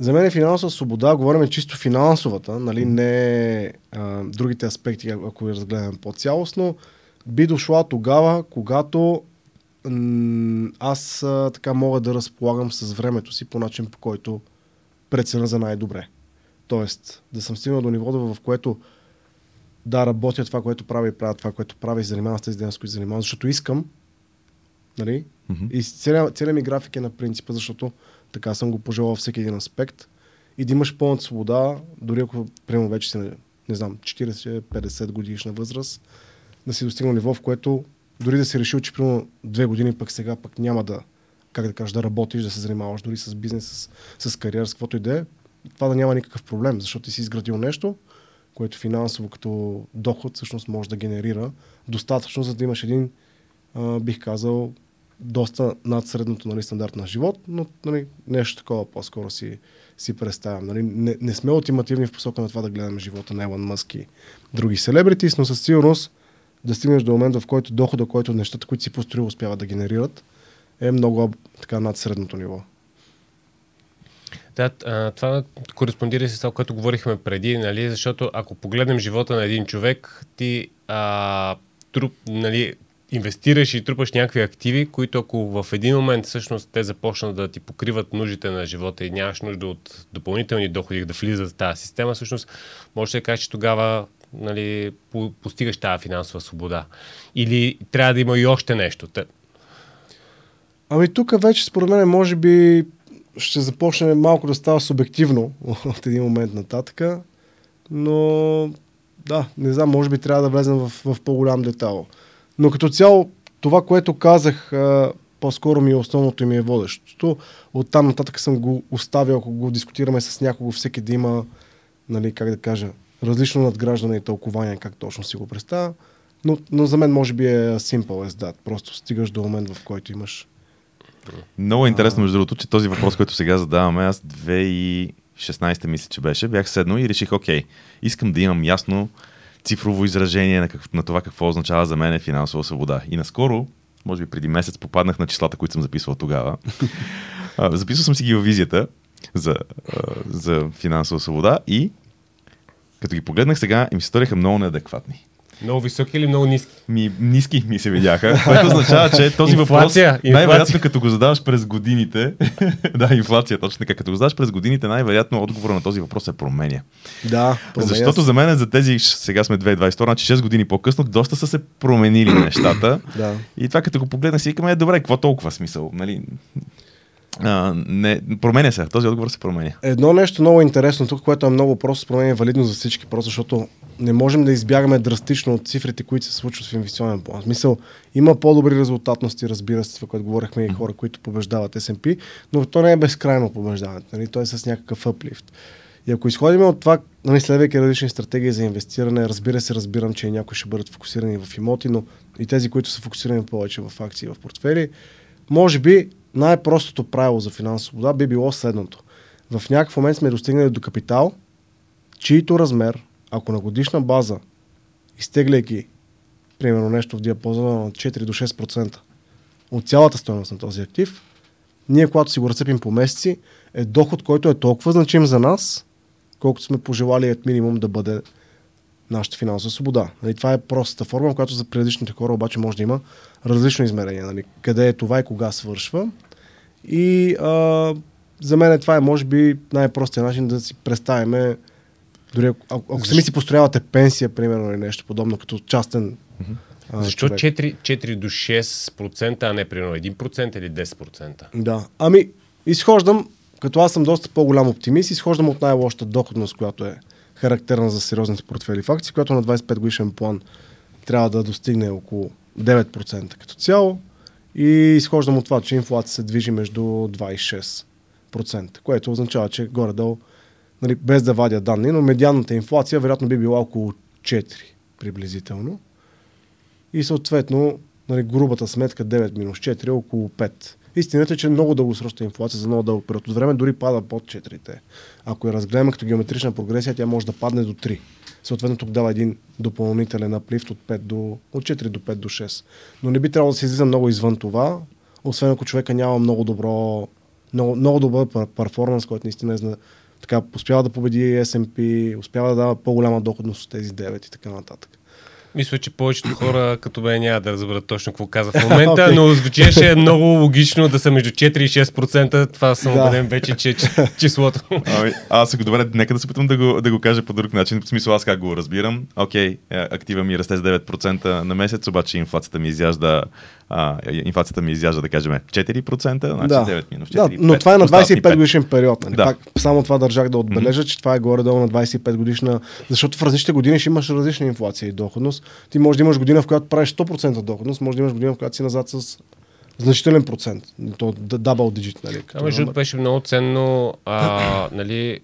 За мен е финансова свобода, говорим чисто финансовата, нали, не а, другите аспекти, ако я разгледаме по-цялостно, би дошла тогава, когато м- аз а, така мога да разполагам с времето си по начин, по който прецена за най-добре. Тоест, да съм стигнал до нивото, в което да работя това, което правя и правя това, което правя и занимавам с тези дейности, които занимавам, защото искам, нали? Mm-hmm. И целият, целият ми график е на принципа, защото така съм го пожелал всеки един аспект. И да имаш пълната свобода, дори ако, приема вече си, не знам, 40-50 годишна възраст, да си достигнал ниво, в което дори да си решил, че примерно две години пък сега пък няма да, как да кажеш, да работиш, да се занимаваш дори с бизнес, с, с кариера, с каквото и да е, това да няма никакъв проблем, защото ти си изградил нещо, което финансово като доход всъщност може да генерира достатъчно, за да имаш един, а, бих казал, доста над средното нали, стандарт на живот, но нали, нещо такова по-скоро си, си представям. Нали. Не, не сме ултимативни в посока на това да гледаме живота на Елон Мъск и други селебрити, но със сигурност да стигнеш до момента, в който дохода, който нещата, които си построил, успяват да генерират, е много така над средното ниво. Да, това кореспондира с това, което говорихме преди, нали, защото ако погледнем живота на един човек, ти а, труп, нали, инвестираш и трупаш някакви активи, които ако в един момент всъщност те започнат да ти покриват нуждите на живота и нямаш нужда от допълнителни доходи да влизат в тази система, всъщност може да кажеш, че тогава нали, по, постигаш тази финансова свобода. Или трябва да има и още нещо. Ами тук вече според мен може би ще започне малко да става субективно [LAUGHS] от един момент нататък, но да, не знам, може би трябва да влезем в, в по-голям детайл. Но като цяло, това, което казах, по-скоро ми е основното и ми е водещото. От там нататък съм го оставил, ако го дискутираме с някого, всеки да има, нали, как да кажа, различно надграждане и тълкование, как точно си го представя. Но, но за мен може би е simple as that. Просто стигаш до момент, в който имаш Много е интересно, между другото, че този въпрос, който сега задаваме, аз 2016 мисля, че беше, бях седнал и реших, окей, искам да имам ясно цифрово изражение на, как, на това какво означава за мен финансова свобода. И наскоро, може би преди месец, попаднах на числата, които съм записвал тогава. [LAUGHS] А, Записал съм си ги във визията за, за финансова свобода и като ги погледнах сега, им се сториха много неадекватни. Много високи или много ниски? Ми, ниски ми се видяха, което означава, че [LAUGHS] този въпрос Инфлация, инфлация. най-вероятно като го задаваш през годините, [LAUGHS] да, инфлация, точно така, като го задаваш през годините, най-вероятно отговора на този въпрос се променя. Да, променя Защото се. за мен за тези, сега сме 2022, значи 6 години по-късно, доста са се променили [CLEARS THROAT] нещата. Да. И това като го погледна си викаме, е добре, какво толкова смисъл? Нали? А, не, променя се, този отговор се променя. Едно нещо много интересно тук, което е много просто, мен е валидно за всички, просто защото не можем да избягаме драстично от цифрите, които се случват в инвестиционен план. В смисъл, има по-добри резултатности, разбира се, това, което говорихме и хора, които побеждават S&P, но то не е безкрайно побеждаването, нали? то е с някакъв uplift. И ако изходим от това, нали, следвайки различни стратегии за инвестиране, разбира се, разбирам, че някои ще бъдат фокусирани в имоти, но и тези, които са фокусирани повече в акции, в портфели, може би най-простото правило за финансова свобода би било следното. В някакъв момент сме достигнали до капитал, чието размер, ако на годишна база, изтегляйки примерно нещо в диапазона на 4 до 6% от цялата стоеност на този актив, ние, когато си го разцепим по месеци, е доход, който е толкова значим за нас, колкото сме пожелали от минимум да бъде нашата финансова свобода. Нали, това е простата форма, която за предишните хора обаче може да има различно измерение. Нали, къде е това и кога свършва. И а, за мен това е, може би, най-простият начин да си представиме, дори ако, ако ако сами си построявате пенсия, примерно, или нещо подобно, като частен а, Защо човек. 4, 4 до 6%, а не примерно 1% или 10%? Да. Ами, изхождам, като аз съм доста по-голям оптимист, изхождам от най-лошата доходност, която е характерна за сериозните портфели в акции, която на 25 годишен план трябва да достигне около 9% като цяло. И изхождам от това, че инфлация се движи между 2 и 6%, което означава, че горе-долу, нали, без да вадя данни, но медианната инфлация вероятно би била около 4 приблизително. И съответно, нали, грубата сметка 9 минус 4 е около 5. Истината е, че много дългосрочна инфлация за много дълъг период от време дори пада под 4. Ако я разгледаме като геометрична прогресия, тя може да падне до 3. Съответно, тук дава един допълнителен аплифт от, 5 до, от 4 до 5 до 6. Но не би трябвало да се излиза много извън това, освен ако човека няма много добро, много, много добър пер- перформанс, който наистина е, така, успява да победи S&P, успява да дава по-голяма доходност от тези 9 и така нататък. Мисля, че повечето хора като мен няма да разберат точно какво каза в [LAUGHS] момента, Окей. но звучеше много логично да са между 4 и 6%. Това съм Да. убеден вече, че е ч- [LAUGHS] числото. Ами, аз ако добре, нека да се опитам да го, да го кажа по друг начин. В смисъл аз как го разбирам. Окей, е, актива ми расте с 9% на месец, обаче инфлацията ми изяжда, а, инфлацията ми изяжда да кажем 4%, значи да. 9 минус 4. да, но 5, това е на остават ми 25 5. годишен период. Нали? Да. Пак, само това държах да отбележа, че това е горе-долу на 25 годишна, защото в различните години ще имаш различна инфлация и доходност. Ти може да имаш година, в която правиш 100% доходност, може да имаш година, в която си назад с значителен процент. То д- double digit, нали? Като между другото беше много ценно, а, [CLEARS THROAT] нали,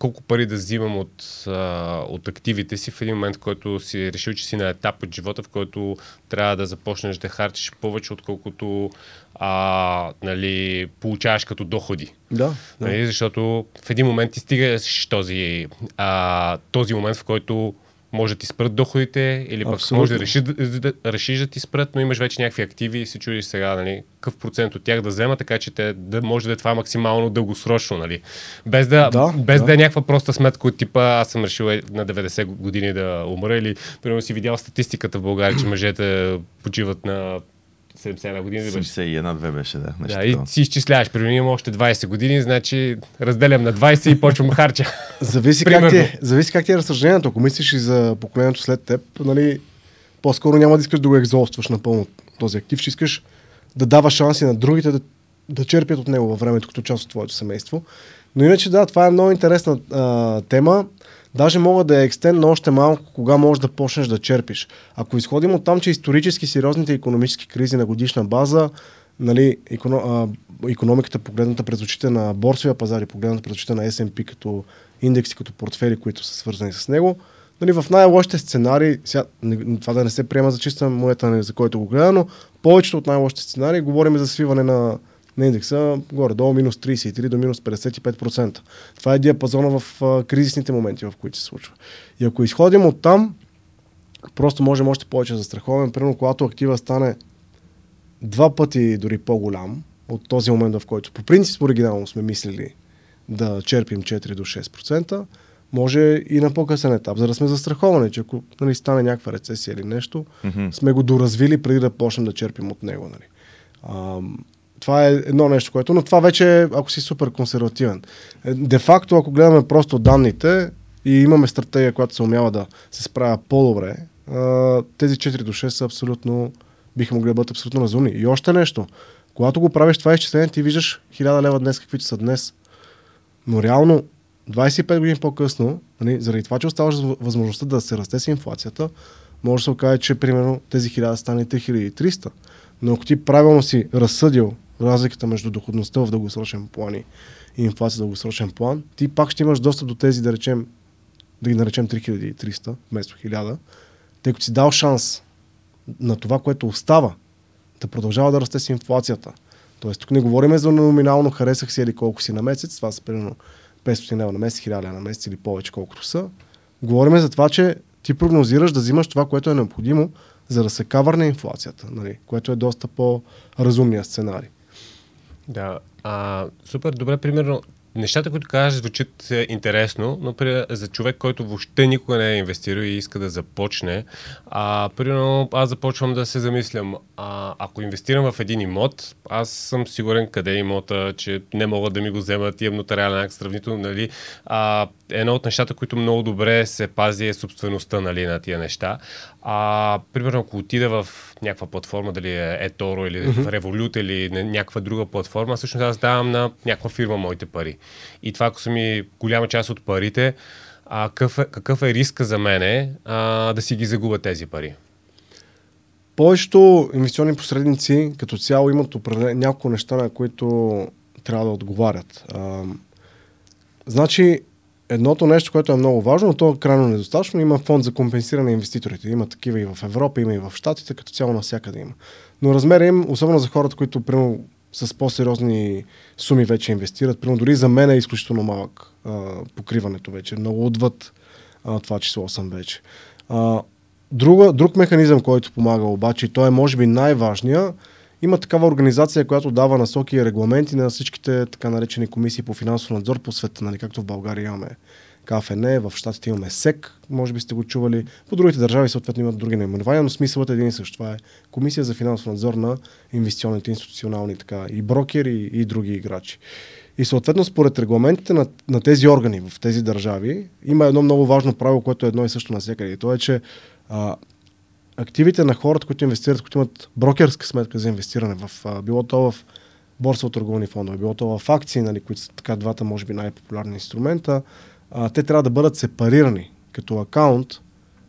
колко пари да взимам от, а, от активите си в един момент, в който си решил, че си на етап от живота, в който трябва да започнеш да харчиш повече, отколкото а, нали, получаваш като доходи. Да, да. Нали, защото в един момент ти стигаш този, а, този момент, в който може да ти спрат доходите, или пък Абсолютно. може да решиш, да, да, решиш да ти спрат, но имаш вече някакви активи и се чудиш сега нали, какъв процент от тях да взема, така че те, да може да е това максимално дългосрочно. Нали. Без, да, Да, без да. да. е някаква проста сметка от типа аз съм решил е, на 90 години да умра или примерно си видял статистиката в България, че мъжете почиват на 71 години. да беше 71-2 беше, да. Нещо да, и си изчисляваш, примерно имам още 20 години, значи разделям на 20 и почвам харча. Зависи как, ти е, зависи как ти е разсъждението. Ако мислиш и за поколението след теб, нали, по-скоро няма да искаш да го екзостваш напълно този актив, ще искаш да дава шанси на другите да, да черпят от него във времето, като част от твоето семейство. Но иначе да, това е много интересна а, тема. Даже мога да е екстен, но още малко, кога можеш да почнеш да черпиш. Ако изходим от там, че исторически сериозните економически кризи на годишна база, нали, економ, а, економиката погледната през очите на борсовия пазар и погледната през очите на S&P като индекси, като портфели, които са свързани с него, нали, в най-лошите сценарии, сега, това да не се приема за чиста монета, нали, за който го гледа, но повечето от най-лошите сценарии говорим за свиване на, на индекса горе-долу минус 33 до минус 55%. Това е диапазона в а, кризисните моменти, в които се случва. И ако изходим от там, просто можем още повече да страховаме. Примерно, когато актива стане два пъти дори по-голям от този момент, в който по принцип оригинално сме мислили да черпим 4 до 6%, може и на по-късен етап, за да сме застраховани, че ако нали, стане някаква рецесия или нещо, mm-hmm. сме го доразвили преди да почнем да черпим от него. Нали. А, това е едно нещо, което, но това вече е, ако си супер консервативен. Е, де-факто, ако гледаме просто данните и имаме стратегия, която се умява да се справя по-добре, тези 4 до 6 са абсолютно, биха могли да бъдат абсолютно разумни. И още нещо, когато го правиш това изчисление, ти виждаш 1000 лева днес, каквито са днес. Но реално 25 години по-късно, нали, заради това, че оставаш възможността да се расте с инфлацията, може да се окаже, че примерно тези 1000 стане 3300. Но ако ти правилно си разсъдил разликата между доходността в дългосрочен план и инфлация в дългосрочен план, ти пак ще имаш достъп до тези, да речем, да ги наречем 3300 вместо 1000, тъй като си дал шанс на това, което остава, да продължава да расте с инфлацията. Тоест, тук не говорим за номинално харесах си или колко си на месец, това са примерно 500 лева на месец, 1000 лева на месец или повече, колкото са. Говорим за това, че ти прогнозираш да взимаш това, което е необходимо, за да се кавърне инфлацията, нали? което е доста по-разумният сценарий. Да, а, супер, добре, примерно, нещата, които казваш, звучат е, интересно, но при, за човек, който въобще никога не е инвестирал и иска да започне, а, примерно аз започвам да се замислям, а, ако инвестирам в един имот, аз съм сигурен къде е имота, че не могат да ми го вземат, имам нотариален акт сравнително, нали, а, едно от нещата, които много добре се пази е собствеността нали, на тия неща. А, примерно, ако отида в някаква платформа, дали е eToro или mm-hmm. в Revolut или някаква друга платформа, всъщност аз давам на някаква фирма моите пари. И това, ако са ми голяма част от парите, а, какъв, е, какъв е риска за мене а, да си ги загубя тези пари? Повечето инвестиционни посредници като цяло имат определен, няколко неща, на които трябва да отговарят. А, значи, едното нещо, което е много важно, то е крайно недостатъчно. Има фонд за компенсиране на инвеститорите. Има такива и в Европа, има и в Штатите, като цяло навсякъде има. Но размера им, особено за хората, които примерно, с по-сериозни суми вече инвестират, примерно дори за мен е изключително малък а, покриването вече. Много отвъд а, това число съм вече. А, друга, друг механизъм, който помага обаче, и той е може би най-важния, има такава организация, която дава насоки и регламенти на всичките така наречени комисии по финансов надзор по света, нали, както в България имаме КФН, в Штатите имаме СЕК, може би сте го чували. По другите държави съответно имат други наименования, но смисълът е един и същ. Това е Комисия за финансов надзор на инвестиционните институционални така, и брокери и други играчи. И съответно, според регламентите на, на тези органи в тези държави, има едно много важно правило, което е едно и също навсякъде. И то е, че а, активите на хората, които инвестират, които имат брокерска сметка за инвестиране, в, а, било то в борса от търговни фондове, било то в акции, нали, които са така двата, може би, най-популярни инструмента, а, те трябва да бъдат сепарирани като акаунт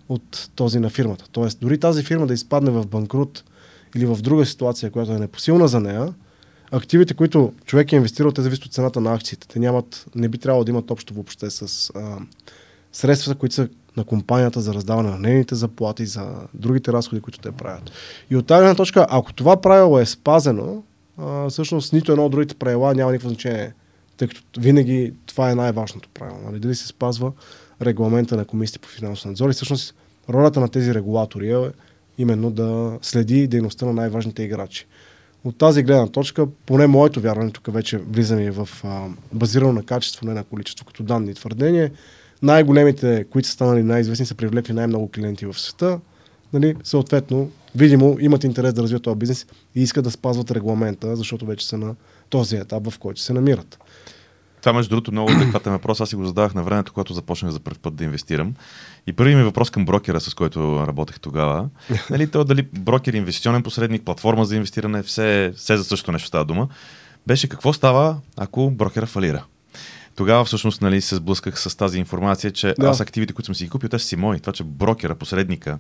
от този на фирмата. Тоест, дори тази фирма да изпадне в банкрут или в друга ситуация, която е непосилна за нея, активите, които човек е инвестирал, те зависят от цената на акциите. Те нямат, не би трябвало да имат общо въобще с а, средствата, които са на компанията за раздаване на нейните заплати, за другите разходи, които те правят. И от тази точка, ако това правило е спазено, а, всъщност нито едно от другите правила няма никакво значение, тъй като винаги това е най-важното правило. Нали? Дали се спазва регламента на комисията по финансов надзор и всъщност ролята на тези регулатори е именно да следи дейността на най-важните играчи. От тази гледна точка, поне моето вярване, тук вече влизаме в а, базирано на качество, не на количество, като данни и твърдение, най-големите, които са станали най-известни, са привлекли най-много клиенти в света. Нали, съответно, видимо, имат интерес да развият този бизнес и искат да спазват регламента, защото вече са на този етап, в който се намират. това между другото много адекватен въпрос. Аз си го задавах на времето, когато започнах за първ път да инвестирам. И първият ми въпрос към брокера, с който работех тогава, [LAUGHS] нали, то дали брокер, инвестиционен посредник, платформа за инвестиране, все, все за също нещо става дума, беше какво става, ако брокера фалира. Тогава всъщност нали, се сблъсках с тази информация, че Да. аз активите, които съм си ги купил, те са си мои. Това, че брокера, посредника,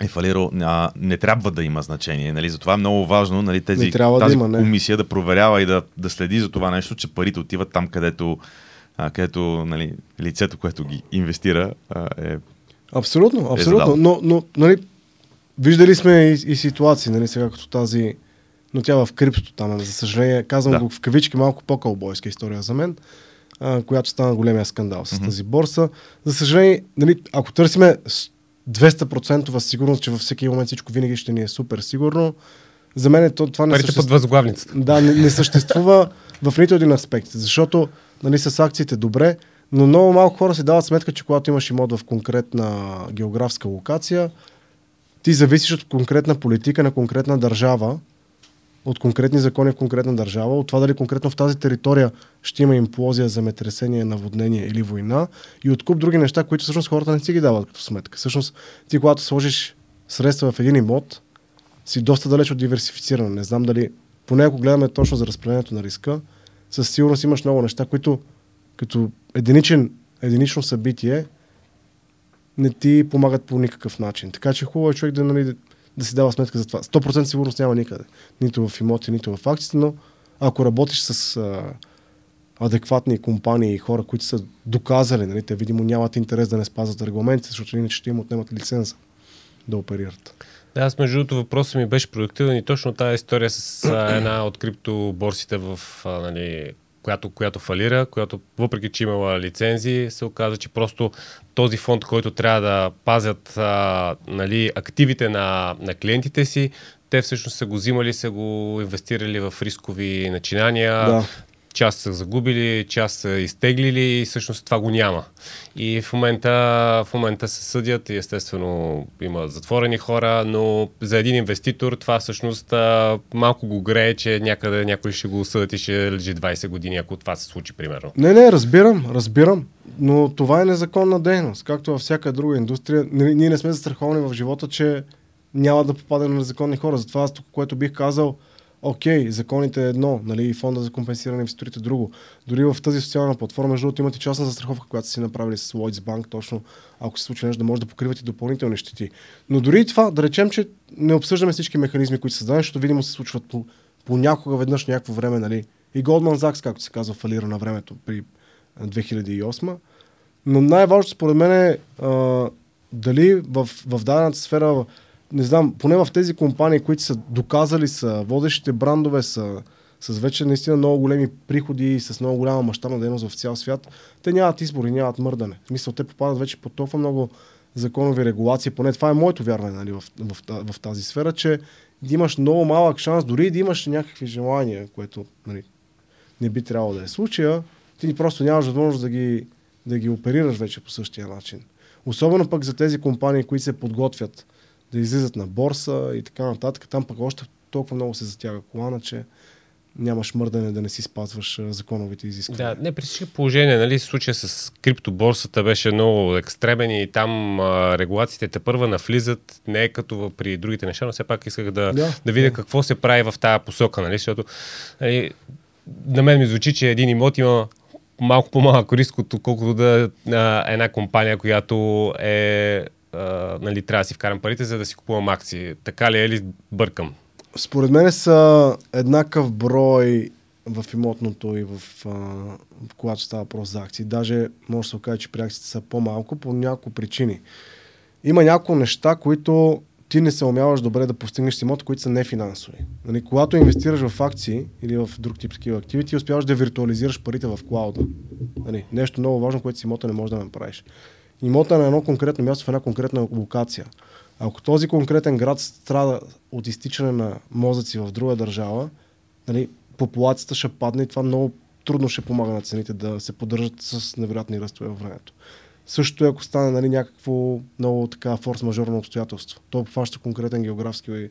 е фалирал, а, не трябва да има значение. Нали? Затова е много важно нали, тези, трябва да тази има, не. комисия да проверява и да, да следи за това нещо, че парите отиват там, където, а, където нали, лицето, което ги инвестира, а, е Абсолютно, задал. абсолютно. но, но, нали, виждали сме и, и ситуации, нали, сега като тази, но тя в криптото там, е, за съжаление, казвам Да. го в кавички, малко по-кълбойска история за мен, а, която стана големия скандал с Мгм. тази борса. За съжаление, нали, ако търсиме с 200% сигурност, че във всеки момент всичко винаги ще ни е супер сигурно, за мен е то, това не Парите под съществува. възглавницата. Да, не, не съществува в нито един аспект, защото нали, с акциите добре, но много малко хора си дават сметка, че когато имаш имот в конкретна географска локация, ти зависиш от конкретна политика на конкретна държава, от конкретни закони в конкретна държава, от това дали конкретно в тази територия ще има имплозия, земетресение, наводнение или война и от куп други неща, които всъщност хората не си ги дават като сметка. Всъщност ти когато сложиш средства в един имот, си доста далеч от диверсифициране. Не знам дали, поне ако гледаме точно за разпределението на риска, със сигурност имаш много неща, които като единичен, единично събитие не ти помагат по никакъв начин. Така че хубаво е човек да, нали, да, си дава сметка за това. 100% сигурност няма никъде. Нито в имоти, нито в акциите, но ако работиш с а, адекватни компании и хора, които са доказали, нали, те видимо нямат интерес да не спазват регламентите, защото иначе ще им отнемат лиценза да оперират. Да, аз между другото въпросът ми беше продуктивен и точно тази история с една от криптоборсите, в, а, нали, която, която фалира, която въпреки, че имала лицензии, се оказа, че просто този фонд, който трябва да пазят а, нали, активите на, на клиентите си, те всъщност са го взимали, са го инвестирали в рискови начинания, Да. Част са загубили, част са изтеглили и всъщност това го няма. И в момента, в момента се съдят и естествено има затворени хора, но за един инвеститор това всъщност малко го грее, че някъде някой ще го съдят и ще лежи 20 години, ако това се случи, примерно. Не, не, разбирам, разбирам. Но това е незаконна дейност. Както във всяка друга индустрия. Ние не сме застраховани в живота, че няма да попадем на незаконни хора. Затова аз тук, което бих казал, окей, законите е едно, нали, и фонда за компенсиране инвеститорите е друго. Дори в тази социална платформа, между другото, имате частна застраховка, която си направили с Lloyds Bank, точно ако се случи нещо, да може да покривате допълнителни щети. Но дори и това, да речем, че не обсъждаме всички механизми, които са създадени, защото видимо се случват по, понякога веднъж някакво време, нали. И Goldman Sachs, както се казва, фалира на времето при а, 2008. Но най-важното според мен е а, дали в, в дадената сфера, не знам, поне в тези компании, които са доказали са водещите брандове, са с вече наистина много големи приходи и с много голяма мащабна дейност в цял свят, те нямат избори, нямат мърдане. В смисъл, те попадат вече по толкова много законови регулации, поне това е моето вярване нали, в, в, в, тази сфера, че да имаш много малък шанс, дори да имаш някакви желания, което нали, не би трябвало да е случая, ти просто нямаш възможност да ги, да ги оперираш вече по същия начин. Особено пък за тези компании, които се подготвят да излизат на борса и така нататък, там пък още толкова много се затяга колана, че нямаш мърдане да не си спазваш законовите изисквания. Да, не при всички положения, нали, случая с криптоборсата беше много екстремен и там а, регулациите те първа навлизат, не е като при другите неща, но все пак исках да, Да, да видя да. какво се прави в тази посока, нали, защото нали, на мен ми звучи, че един имот има малко по-малък риск, отколкото да а, една компания, която е а, нали, трябва да си вкарам парите, за да си купувам акции. Така ли е ли бъркам? Според мен са еднакъв брой в имотното и в, а, в когато става въпрос за акции. Даже може да се окаже, че при акциите са по-малко по няколко причини. Има няколко неща, които ти не се умяваш добре да постигнеш с имота, които са нефинансови. Нали, когато инвестираш в акции или в друг тип такива активи, ти успяваш да виртуализираш парите в клауда. Нали, нещо много важно, което с имота не можеш да направиш. Имота е на едно конкретно място в една конкретна локация. Ако този конкретен град страда от изтичане на мозъци в друга държава, нали, популацията ще падне и това много трудно ще помага на цените да се поддържат с невероятни ръстове във времето. Също и ако стане нали, някакво много така форс-мажорно обстоятелство. То обхваща конкретен географски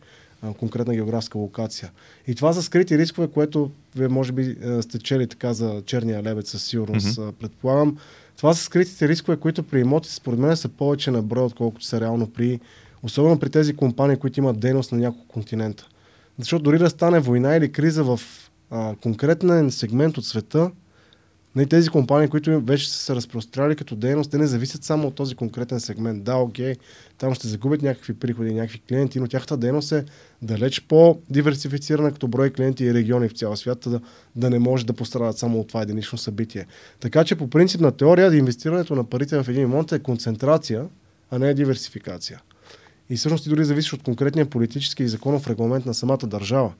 конкретна географска локация. И това са скрити рискове, което вие може би сте чели така за черния лебед със сигурност, mm-hmm. предполагам. Това са скритите рискове, които при имотите според мен са повече на брой, отколкото са реално при, особено при тези компании, които имат дейност на няколко континента. Защото дори да стане война или криза в а, конкретен сегмент от света, не, тези компании, които вече са се разпростряли като дейност, те не зависят само от този конкретен сегмент. Да, окей, там ще загубят някакви приходи, някакви клиенти, но тяхната дейност е далеч по-диверсифицирана като брой клиенти и региони в цял свят, да, да не може да пострадат само от това единично събитие. Така че по принцип на теория инвестирането на парите в един имот е концентрация, а не е диверсификация. И всъщност и дори зависи от конкретния политически и законов регламент на самата държава.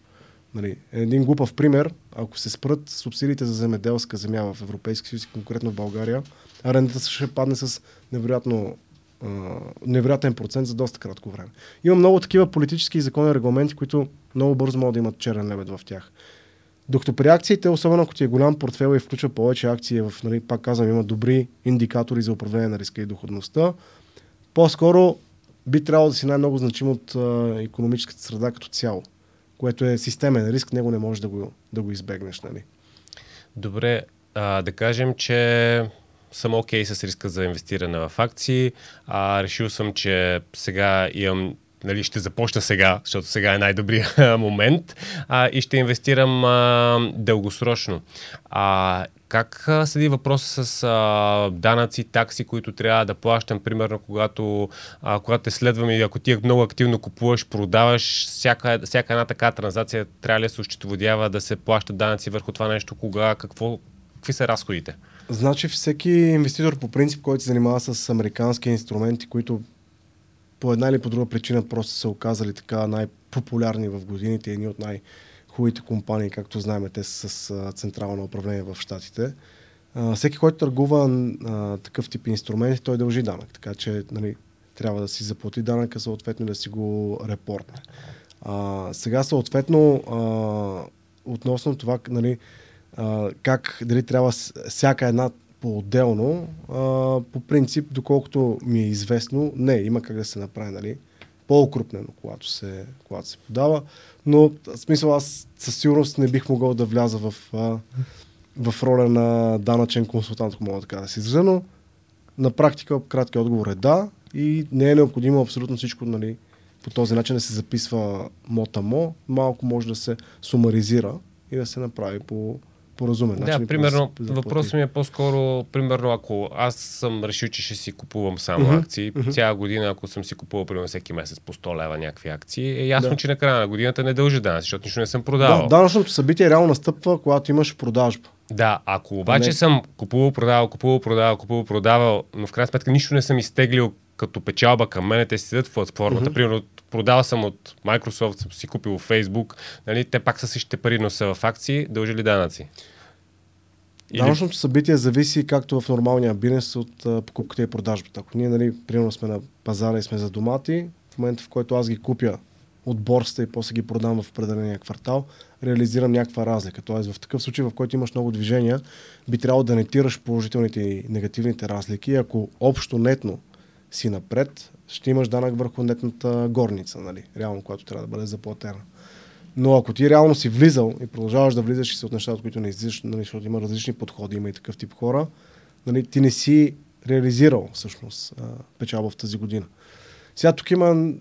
Нали, един глупав пример, ако се спрат субсидиите за земеделска земя в Европейски съюз, конкретно в България, арендата ще падне с невероятно невероятен процент за доста кратко време. Има много такива политически и законни регламенти, които много бързо могат да имат черен лебед в тях. Докато при акциите, особено ако ти е голям портфел и включва повече акции, в, нали, пак казвам, има добри индикатори за управление на риска и доходността, по-скоро би трябвало да си най-много значим от а, економическата среда като цяло което е системен риск, него не можеш да го, да го избегнеш. Нали? Добре, а, да кажем, че съм окей okay с риска за инвестиране в акции. А, решил съм, че сега имам нали, ще започна сега, защото сега е най-добрият [LAUGHS] момент а, и ще инвестирам а, дългосрочно. А, как седи въпроса с а, данъци, такси, които трябва да плащам, примерно, когато, а, когато те следвам и ако ти много активно купуваш, продаваш, всяка, всяка една така транзакция трябва ли да се ощетоводява да се плащат данъци върху това нещо, кога, какво, какви са разходите? Значи всеки инвеститор по принцип, който се занимава с американски инструменти, които по една или по друга причина просто са оказали така най-популярни в годините, едни от най- хубавите компании, както знаем, те са с централно управление в Штатите. всеки, който търгува а, такъв тип инструменти, той дължи данък. Така че нали, трябва да си заплати данъка, съответно да си го репортне. А, сега съответно а, относно това нали, а, как дали трябва всяка една по-отделно, а, по принцип, доколкото ми е известно, не, има как да се направи, нали, по-окрупнено, когато се, когато се подава. Но, в смисъл, аз със сигурност не бих могъл да вляза в, в роля на данъчен консултант, ако мога така да се изразя, но на практика краткият отговор е да и не е необходимо абсолютно всичко нали, по този начин да се записва мотамо, малко може да се сумаризира и да се направи по, по разумен начин. Да, примерно, да въпросът ми е по-скоро, примерно, ако аз съм решил, че ще си купувам само uh-huh, акции, uh-huh. цяла година, ако съм си купувал, примерно, всеки месец по 100 лева някакви акции, е ясно, да. че на края на годината не дължи данъци, защото нищо не съм продавал. Да, данъчното събитие реално настъпва, когато имаш продажба. Да, ако обаче не... съм купувал, продавал, купувал, продавал, купувал, продавал, но в крайна сметка нищо не съм изтеглил като печалба към мен, те си седят в платформата. Mm-hmm. Примерно, продал съм от Microsoft, съм си купил Facebook, нали, те пак са същите пари, но са в акции, дължи ли данъци? Или... Данъчното събитие зависи както в нормалния бизнес от покупката и продажбата. Ако ние, нали, примерно сме на пазара и сме за домати, в момента в който аз ги купя от борста и после ги продам в определения квартал, реализирам някаква разлика. Тоест в такъв случай, в който имаш много движения, би трябвало да нетираш положителните и негативните разлики. Ако общо нетно си напред, ще имаш данък върху нетната горница, нали? реално, която трябва да бъде заплатена. Но ако ти реално си влизал и продължаваш да влизаш и се от нещата, които не излизаш, нали, защото има различни подходи, има и такъв тип хора, нали, ти не си реализирал всъщност печалба в тази година. Сега тук има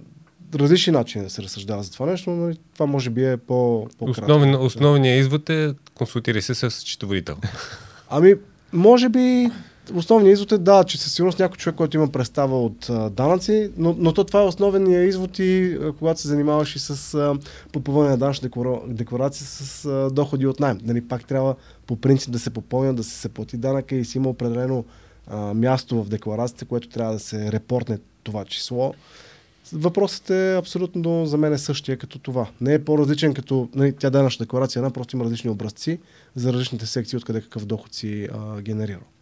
различни начини да се разсъждава за това нещо, но това може би е по Основен, Основният извод е консултирай се с счетоводител. Ами, може би основният извод е да, че със сигурност някой човек, който има представа от а, данъци, но, но то това е основният извод и а, когато се занимаваш и с а, попълване на данъчна декларация с а, доходи от найем. Нали, пак трябва по принцип да се попълня, да се, се плати данъка и си има определено а, място в декларацията, което трябва да се репортне това число. Въпросът е абсолютно за мен е същия като това. Не е по-различен като нали, тя данъчна декларация, една просто има различни образци за различните секции, откъде какъв доход си а, генерирал.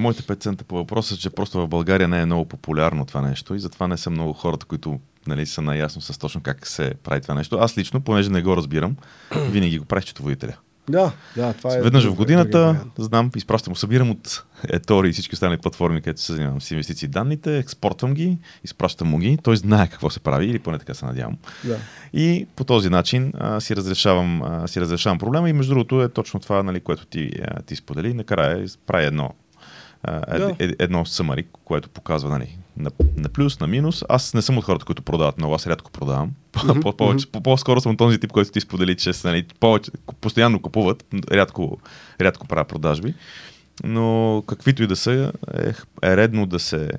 Моите 5 цента по въпроса, че просто в България не е много популярно това нещо и затова не са много хората, които нали, са наясно с точно как се прави това нещо. Аз лично, понеже не го разбирам, [CLEARS THROAT] винаги го правих счетоводителя. Да, да, това е. Веднъж в годината, знам, изпращам, събирам от Етори и всички останали платформи, където се занимавам с инвестиции данните, експортвам ги, изпращам му ги, той знае какво се прави, или поне така се надявам. Да. И по този начин а, си, разрешавам, а, си разрешавам проблема и между другото е точно това, нали, което ти, а, ти сподели. Накрая прави едно, а, Да. ед, ед, едно съмари, което показва нали, на, на плюс, на минус. Аз не съм от хората, които продават много, аз рядко продавам. [LAUGHS] По-скоро съм този тип, който ти сподели, че са, нали, повече, постоянно купуват, рядко, рядко правя продажби. Но каквито и да са, е, е редно да се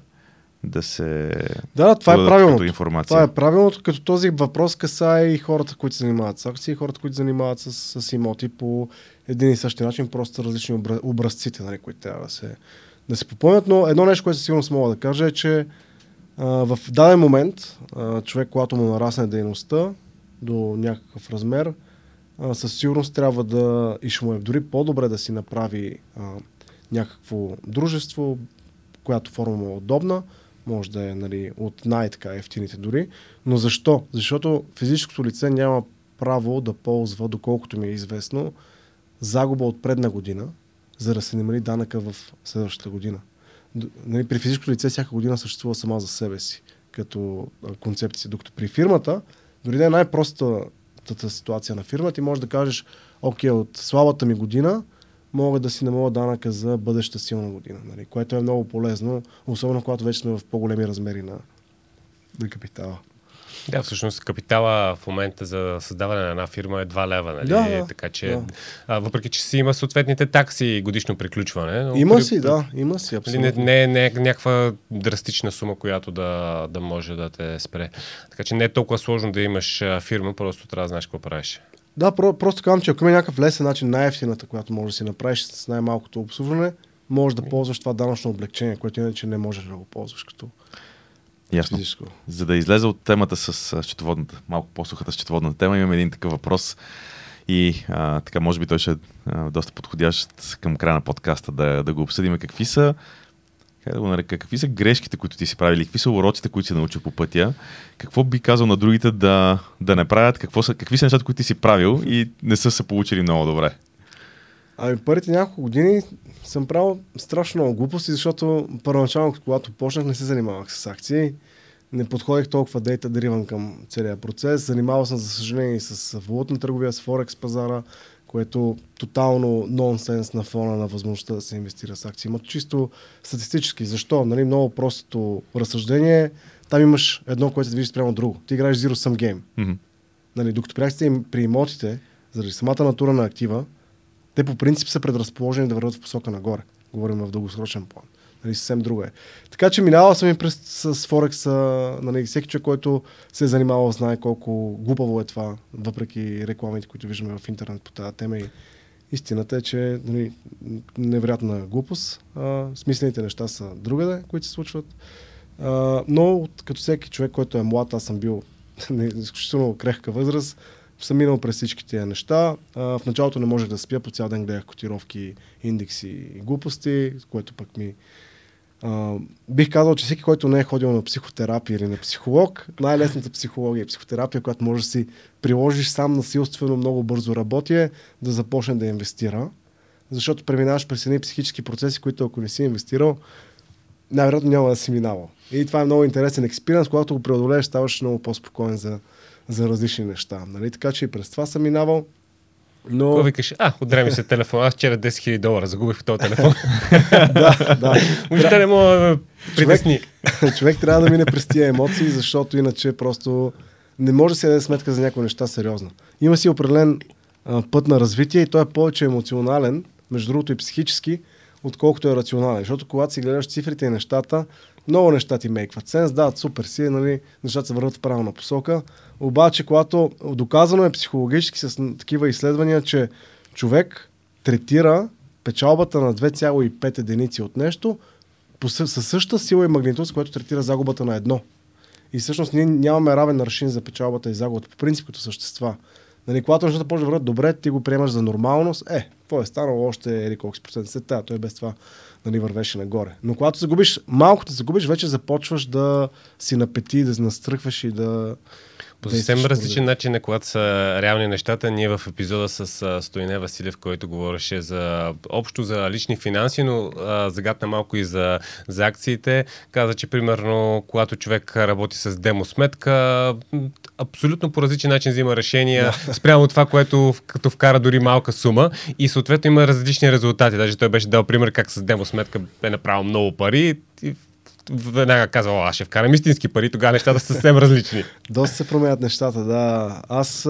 да се Да, това е правилното. информация. Това е правилното, като този въпрос касае и хората, които се занимават с акции, и хората, които се занимават с, с имоти по един и същи начин, просто различни обра- образците, нали, които трябва да се, да се попълнят. Но едно нещо, което със сигурност мога да кажа е, че а, в даден момент а, човек, когато му нарасне дейността до някакъв размер, а, със сигурност трябва да, и ще му е дори по-добре да си направи а, някакво дружество, която форма му е удобна, може да е нали, от най-така ефтините дори. Но защо? Защото физическото лице няма право да ползва, доколкото ми е известно, загуба от предна година, за да се намали данъка в следващата година. Нали, при физическото лице всяка година съществува сама за себе си, като концепция. Докато при фирмата, дори да е най-простата ситуация на фирма, ти можеш да кажеш, окей, от слабата ми година мога да си намаля данъка за бъдеща силна година, нали? което е много полезно, особено когато вече сме в по-големи размери на, на капитала. Да, всъщност капитала в момента за създаване на една фирма е 2 лева, нали? Да, да, така че, да. а, въпреки че си има съответните такси и годишно приключване. Но Има при- си, да, има си, Нали, не, абсолютно. не, не е някаква драстична сума, която да, да може да те спре. Така че не е толкова сложно да имаш фирма, просто трябва да знаеш какво правиш. Да, про, просто казвам, че ако има някакъв лесен начин, най-ефтината, която може да си направиш с най-малкото обслужване, може да ползваш това данъчно облегчение, което иначе не можеш да го ползваш като Ясно. физическо. За да излезе от темата с счетоводната, малко по-сухата счетоводна тема, имам един такъв въпрос и а, така може би той ще е а, доста подходящ към края на подкаста да, да го обсъдим. Какви са, как да го нарека, какви са грешките, които ти си правили, какви са уроците, които си научил по пътя, какво би казал на другите да, да не правят, какво са, какви са нещата, които ти си правил и не са се получили много добре. Ами първите няколко години съм правил страшно много глупости, защото първоначално, когато почнах, не се занимавах с акции. Не подходих толкова дейта дриван към целия процес. Занимавал съм, за съжаление, и с валутна търговия, с Форекс пазара, което тотално нонсенс на фона на възможността да се инвестира с акции. Има чисто статистически. Защо? Нали, много простото разсъждение. Там имаш едно, което се движи спрямо друго. Ти играеш Zero Sum Game. Мгм. Нали, докато при акциите им- при имотите, заради самата натура на актива, те по принцип са предразположени да върват в посока нагоре. Говорим в дългосрочен план. Нали, съвсем друго е. Така че минавал съм и през с Форекс. Нали, всеки човек, който се е занимавал, знае колко глупаво е това, въпреки рекламите, които виждаме в интернет по тази тема. И истината е, че нали, невероятна глупост. А, смислените неща са другаде, които се случват. А, но като всеки човек, който е млад, аз съм бил [LAUGHS] на изключително крехка възраст, съм минал през всички тия неща. А, в началото не можех да спя, по цял ден гледах котировки, индекси и глупости, което пък ми... А, бих казал, че всеки, който не е ходил на психотерапия или на психолог, най-лесната психология и психотерапия, която можеш да си приложиш сам насилствено много бързо работи е да започне да инвестира. Защото преминаваш през едни психически процеси, които ако не си инвестирал, най-вероятно няма да си минавал. И това е много интересен експириенс, когато го преодолееш, ставаш много по-спокоен за, за различни неща. Нали? Така че и през това съм минавал. Но... Какво викаш? А, удря ми се телефон. Аз вчера 10 000 долара загубих в този телефон. [LAUGHS] да, да. Въобще не мога да притесни. [LAUGHS] човек трябва да мине през тия емоции, защото иначе просто не може да си даде сметка за някои неща сериозно. Има си определен а, път на развитие и той е повече емоционален, между другото и психически, отколкото е рационален. Защото когато си гледаш цифрите и нещата, много неща ти мейкват сенс, дават супер си, нали, нещата се върват в правилна посока. Обаче, когато доказано е психологически с такива изследвания, че човек третира печалбата на 2,5 единици от нещо със същата сила и магнитуд, с което третира загубата на едно. И всъщност ние нямаме равен аршин за печалбата и загубата по принцип като същества. Нали, когато нещата почват да върват добре, ти го приемаш за нормалност. Е, какво е станало още или колко си процент след тази, той без това нали, вървеше нагоре. Но когато загубиш, малко те загубиш, вече започваш да си на пети, да настръхваш и да... По съвсем различен начин, когато са реални нещата, ние в епизода с Стоине Василев, който говореше за общо за лични финанси, но а, загадна малко и за, за акциите, каза, че примерно, когато човек работи с демо сметка, абсолютно по различен начин взима решения да. [LAUGHS] спрямо това, което като вкара дори малка сума и съответно има различни резултати. Даже той беше дал пример как с демо сметка е направил много пари и веднага казва, аз ще вкарам истински пари, тогава нещата са съвсем различни. [LAUGHS] Доста се променят нещата, да. Аз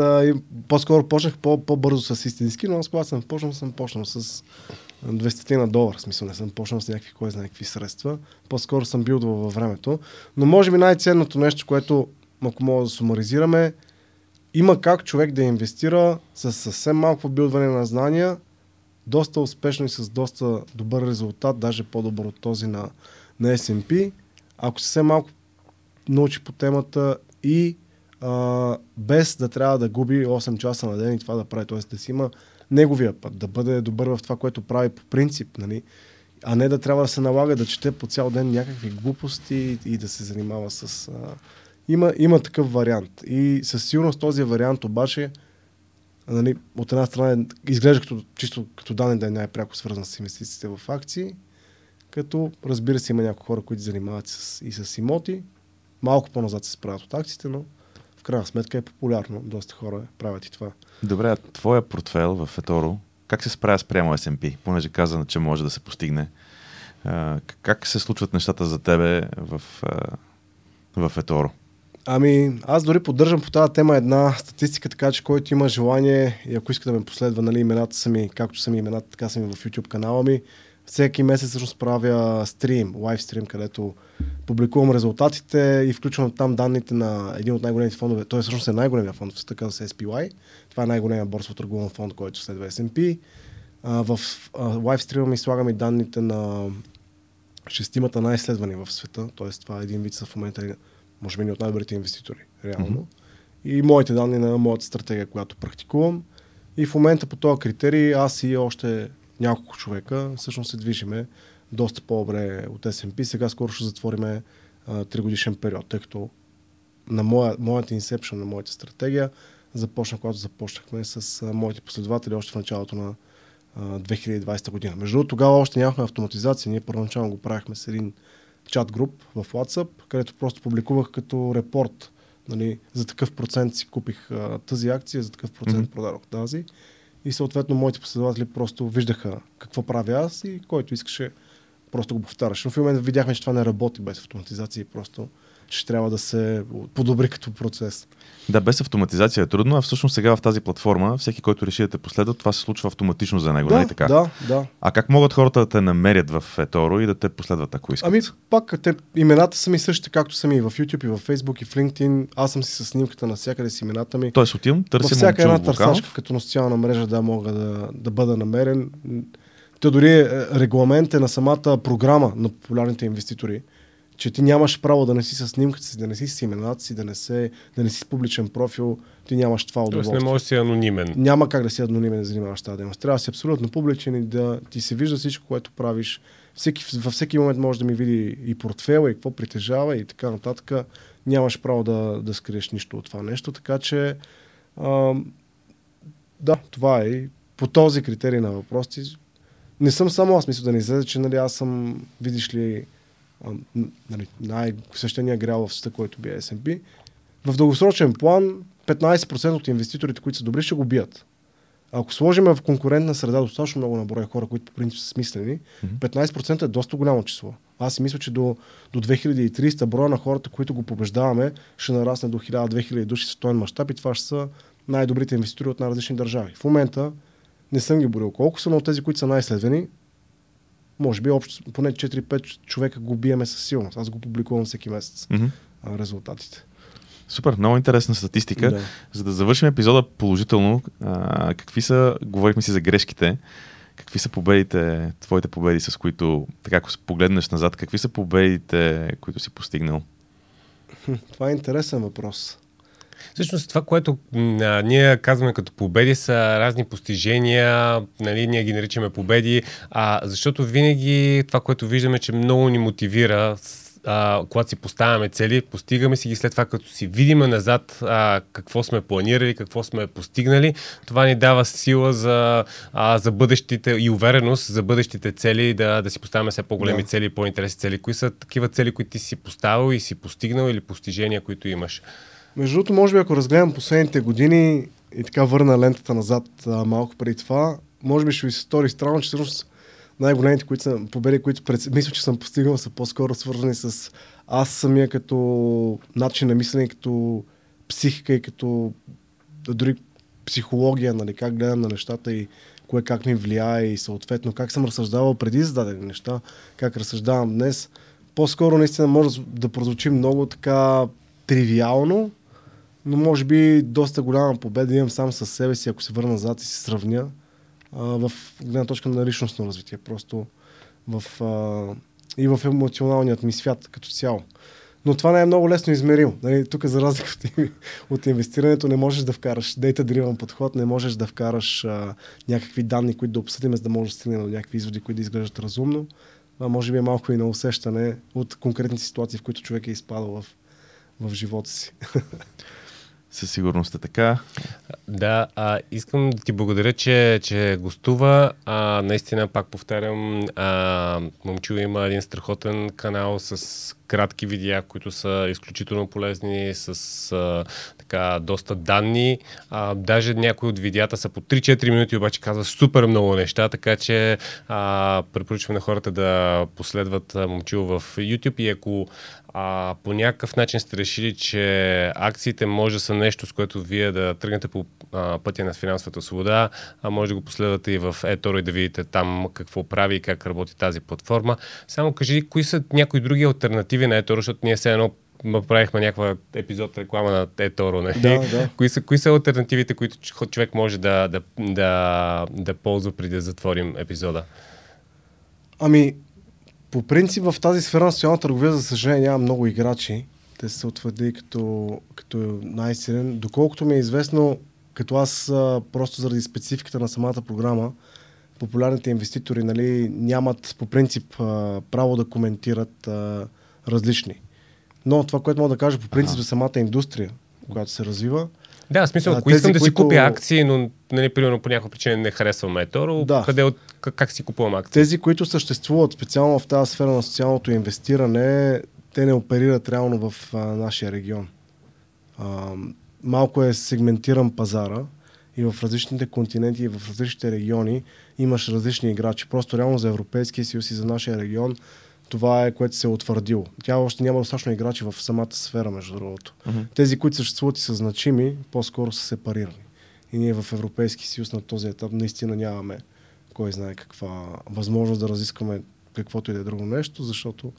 по-скоро почнах по- по-бързо с истински, но аз когато съм почнал, съм почнал с 200 на долар. В смисъл не съм почнал с някакви, кой знае какви средства. По-скоро съм бил във времето. Но може би най-ценното нещо, което, ако мога да сумаризираме, има как човек да инвестира с съвсем малко билдване на знания, доста успешно и с доста добър резултат, даже по-добър от този на, на S&P, ако съвсем малко научи по темата и а, без да трябва да губи 8 часа на ден и това да прави, т.е. да си има неговия път, да бъде добър в това, което прави по принцип, нали? а не да трябва да се налага да чете по цял ден някакви глупости и, да се занимава с... А... Има, има такъв вариант. И със сигурност този вариант обаче нали, от една страна изглежда като, чисто като данен да е най-пряко свързан с инвестициите в акции, като разбира се има някои хора, които занимават с, и с имоти, малко по-назад се справят от акциите, но в крайна сметка е популярно. Доста хора правят и това. Добре, а твоя портфел в Еторо, как се справя спрямо S&P? Понеже каза, че може да се постигне. А, как се случват нещата за тебе в, а, в Еторо? Ами, аз дори поддържам по тази тема една статистика, така че който има желание и ако иска да ме последва, нали, имената са ми, както са ми имената, така са ми в YouTube канала ми. Всеки месец всъщност правя стрим, лайв стрим, където публикувам резултатите и включвам там данните на един от най-големите фондове. Той всъщност е най-големия фонд в света, казва се SPY. Това е най-големия борсово търгуван фонд, който следва S&P. А, в лайв стрима ми слагам и данните на шестимата най-изследвани в света. Тоест това е един вид в момента може би ни от най-добрите инвеститори, реално. Mm-hmm. И моите данни на моята стратегия, която практикувам. И в момента по този критерий аз и още няколко човека всъщност се движиме доста по-добре от S&P. Сега скоро ще затвориме тригодишен период, тъй като на моя, моята инсепшн, на моята стратегия започна, когато започнахме с а, моите последователи още в началото на а, 2020 година. Между другото, тогава още нямахме автоматизация. Ние първоначално го правихме с един чат груп в WhatsApp, където просто публикувах като репорт нали, за такъв процент си купих а, тази акция, за такъв процент mm-hmm. продадох тази. И съответно моите последователи просто виждаха какво правя аз и който искаше просто го повтаряше. Но в момента видяхме, че това не работи без автоматизация и просто ще трябва да се подобри като процес. Да, без автоматизация е трудно, а всъщност сега в тази платформа, всеки, който реши да те последва, това се случва автоматично за него, да, нали така? Да, да. А как могат хората да те намерят в Еторо и да те последват, ако искат? Ами пак, те, имената са ми същите, както са ми и в YouTube, и в Facebook, и в LinkedIn. Аз съм си с снимката навсякъде с имената ми. Тоест отивам, търся всяка една търсачка, като на социална мрежа, да мога да, да бъда намерен. Те дори е, регламент е на самата програма на популярните инвеститори че ти нямаш право да не си с снимката си, да не си с имената си, да не, се, да не си с публичен профил, ти нямаш това удоволствие. Тоест не можеш да си анонимен. Няма как да си анонимен да занимаваш тази дейност. Трябва да си абсолютно публичен и да ти се вижда всичко, което правиш. Всеки, във всеки момент може да ми види и портфела, и какво притежава, и така нататък. Нямаш право да, да скриеш нищо от това нещо, така че а, да, това е. По този критерий на въпроси не съм само аз мисля да не излезе, че нали, аз съм, видиш ли, нали, най-същения грял в света, който би е S&P, в дългосрочен план 15% от инвеститорите, които са добри, ще го бият. Ако сложим в конкурентна среда достатъчно много наброя хора, които по принцип са смислени, 15% е доста голямо число. Аз си мисля, че до, до 2300 броя на хората, които го побеждаваме, ще нарасне до 1000-2000 души световен мащаб и това ще са най-добрите инвеститори от най-различни държави. В момента не съм ги борил колко са, но тези, които са най-следвени, може би общо поне 4-5 човека го биеме със силност. Аз го публикувам всеки месец mm-hmm. резултатите. Супер, много интересна статистика. Да. За да завършим епизода положително, а, какви са, говорихме си за грешките, какви са победите, твоите победи, с които, така ако погледнеш назад, какви са победите, които си постигнал? Това е интересен въпрос. Всъщност това, което а, ние казваме като победи са разни постижения, нали, ние ги наричаме победи, а, защото винаги това, което виждаме, че много ни мотивира а, когато си поставяме цели, постигаме си ги след това, като си видиме назад а, какво сме планирали, какво сме постигнали, това ни дава сила за, а, за бъдещите и увереност за бъдещите цели, да, да си поставяме все по-големи Да. цели и по-интересни цели. Кои са такива цели, които ти си поставил и си постигнал или постижения, които имаш? Между другото, може би ако разгледам последните години и така върна лентата назад а, малко преди това, може би ще ви се стори странно, че всъщност най-големите които са, победи, които пред... [LAUGHS] мисля, че съм постигнал, са по-скоро свързани с аз самия като начин на мислене, като психика и като дори психология, нали, как гледам на нещата и кое как ми влияе и съответно как съм разсъждавал преди зададени неща, как разсъждавам днес. По-скоро наистина може да прозвучи много така тривиално, но може би доста голяма победа имам сам със себе си, ако се върна назад и се сравня а, в гледна точка на личностно развитие, просто в, а, и в емоционалният ми свят като цяло. Но това не е много лесно измеримо. Нали, тук за разлика от, от инвестирането не можеш да вкараш data-driven подход, не можеш да вкараш а, някакви данни, които да обсъдим, за да можеш да стигнем до някакви изводи, които да изглеждат разумно. А може би е малко и на усещане от конкретни ситуации, в които човек е изпадал в, в живота си. [LAUGHS] Със сигурност е така. Да, а, искам да ти благодаря, че, че гостува. А, наистина, пак повтарям, а, Момчил има един страхотен канал с кратки видеа, които са изключително полезни, с а, така доста данни. А, даже някои от видеята са по 3-4 минути, обаче казва супер много неща, така че а, препоръчвам на хората да последват Момчил в YouTube и ако а, по някакъв начин сте решили, че акциите може да са нещо, с което вие да тръгнете по а, пътя на финансовата свобода, а може да го последвате и в eToro и да видите там какво прави и как работи тази платформа. Само кажи, кои са някои други альтернативи на eToro, защото ние все едно правихме някаква епизод реклама на eToro, нали? Да, да. Кои са, кои са альтернативите, които човек може да, да, да, да ползва преди да затворим епизода? Ами, по принцип в тази сфера на социална търговия, за съжаление, няма много играчи. Те се утвърди като, като най-силен. Доколкото ми е известно, като аз просто заради спецификата на самата програма, популярните инвеститори нали, нямат по принцип а, право да коментират а, различни. Но това, което мога да кажа по принцип за самата индустрия, която се развива, Да, в смисъл, ако тези, искам да си които- купя акции, но нали, примерно по някаква причина не харесвам Еторо, Да. къде от, как, как си купувам акции? Тези, които съществуват специално в тази сфера на социалното инвестиране, те не оперират реално в а, нашия регион. А, малко е сегментиран пазара и в различните континенти и в различните региони имаш различни играчи. Просто реално за Европейския съюз и за нашия регион това е което се е утвърдило. Тя още няма достатъчно играчи в самата сфера, между другото. Тези, които съществуват и са значими, по-скоро са сепарирани. И ние в Европейски съюз на този етап наистина нямаме кой знае каква възможност да разискваме каквото и да е друго нещо, защото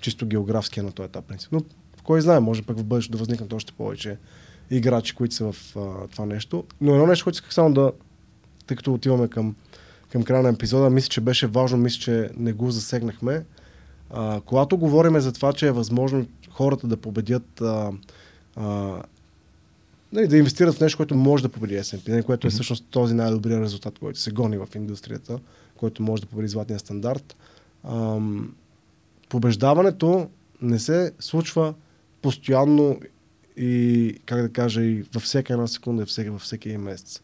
чисто географски е на този етап принцип. Но кой знае, може пък в бъдеще да възникнат още повече играчи, които са в а, това нещо. Но едно нещо, което исках само да, тъй като отиваме към, към края на епизода, мисля, че беше важно, мисля, че не го засегнахме. А, когато говорим за това, че е възможно хората да победят а, а, нали, да инвестират в нещо, което може да победи S&P, нали, което е всъщност този най-добрият резултат, който се гони в индустрията, който може да победи златния стандарт. Ам, побеждаването не се случва постоянно и, как да кажа, и във всяка една секунда, и всеки, във всеки един месец.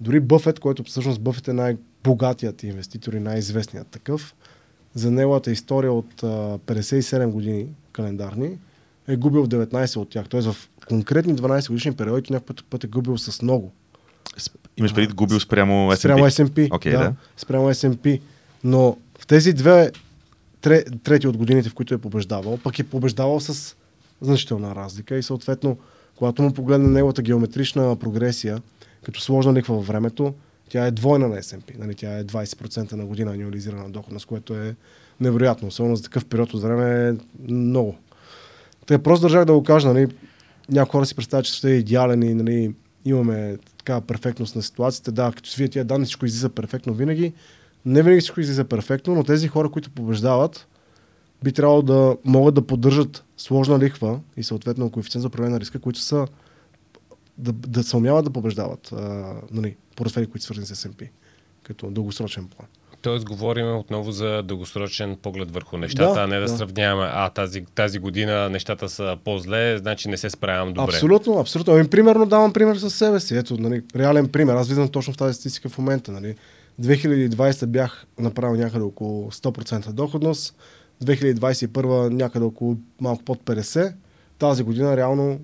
Дори Бъфет, който всъщност Бъфет е най-богатият инвеститор и най-известният такъв, за неговата история от а, 57 години календарни, е губил 19 от тях. Тоест в конкретни 12 годишни периоди някой път, е губил с много. Имаш преди губил спрямо S&P? Спрямо S&P. Окей, да, да. Спрямо S&P. Но в тези две, тре, трети от годините, в които е побеждавал, пък е побеждавал с значителна разлика и съответно, когато му погледне неговата геометрична прогресия, като сложна ликва във времето, тя е двойна на S&P. Нали, тя е 20% на година анюализирана доходност, което е невероятно. Особено за такъв период от време е много. Така просто държах да го кажа, нали, някои хора си представят, че света е идеален и нали, имаме такава перфектност на ситуацията. Да, като си видят тия данни, всичко излиза перфектно винаги. Не винаги всичко излиза перфектно, но тези хора, които побеждават, би трябвало да могат да поддържат сложна лихва и съответно коефициент за управление на риска, които са да, да се умяват да побеждават а, нали, портфели, които са свързани с S&P, като дългосрочен план. Тоест, говорим отново за дългосрочен поглед върху нещата, Да, а не да, да. сравняваме, а тази, тази година нещата са по-зле, значи не се справям добре. Абсолютно, абсолютно. Ами, примерно давам пример със себе си. Ето, нали, реален пример. Аз виждам точно в тази статистика в момента. Нали. 2020 бях направил някъде около 100% доходност, 2021 някъде около малко под 50%. Тази година реално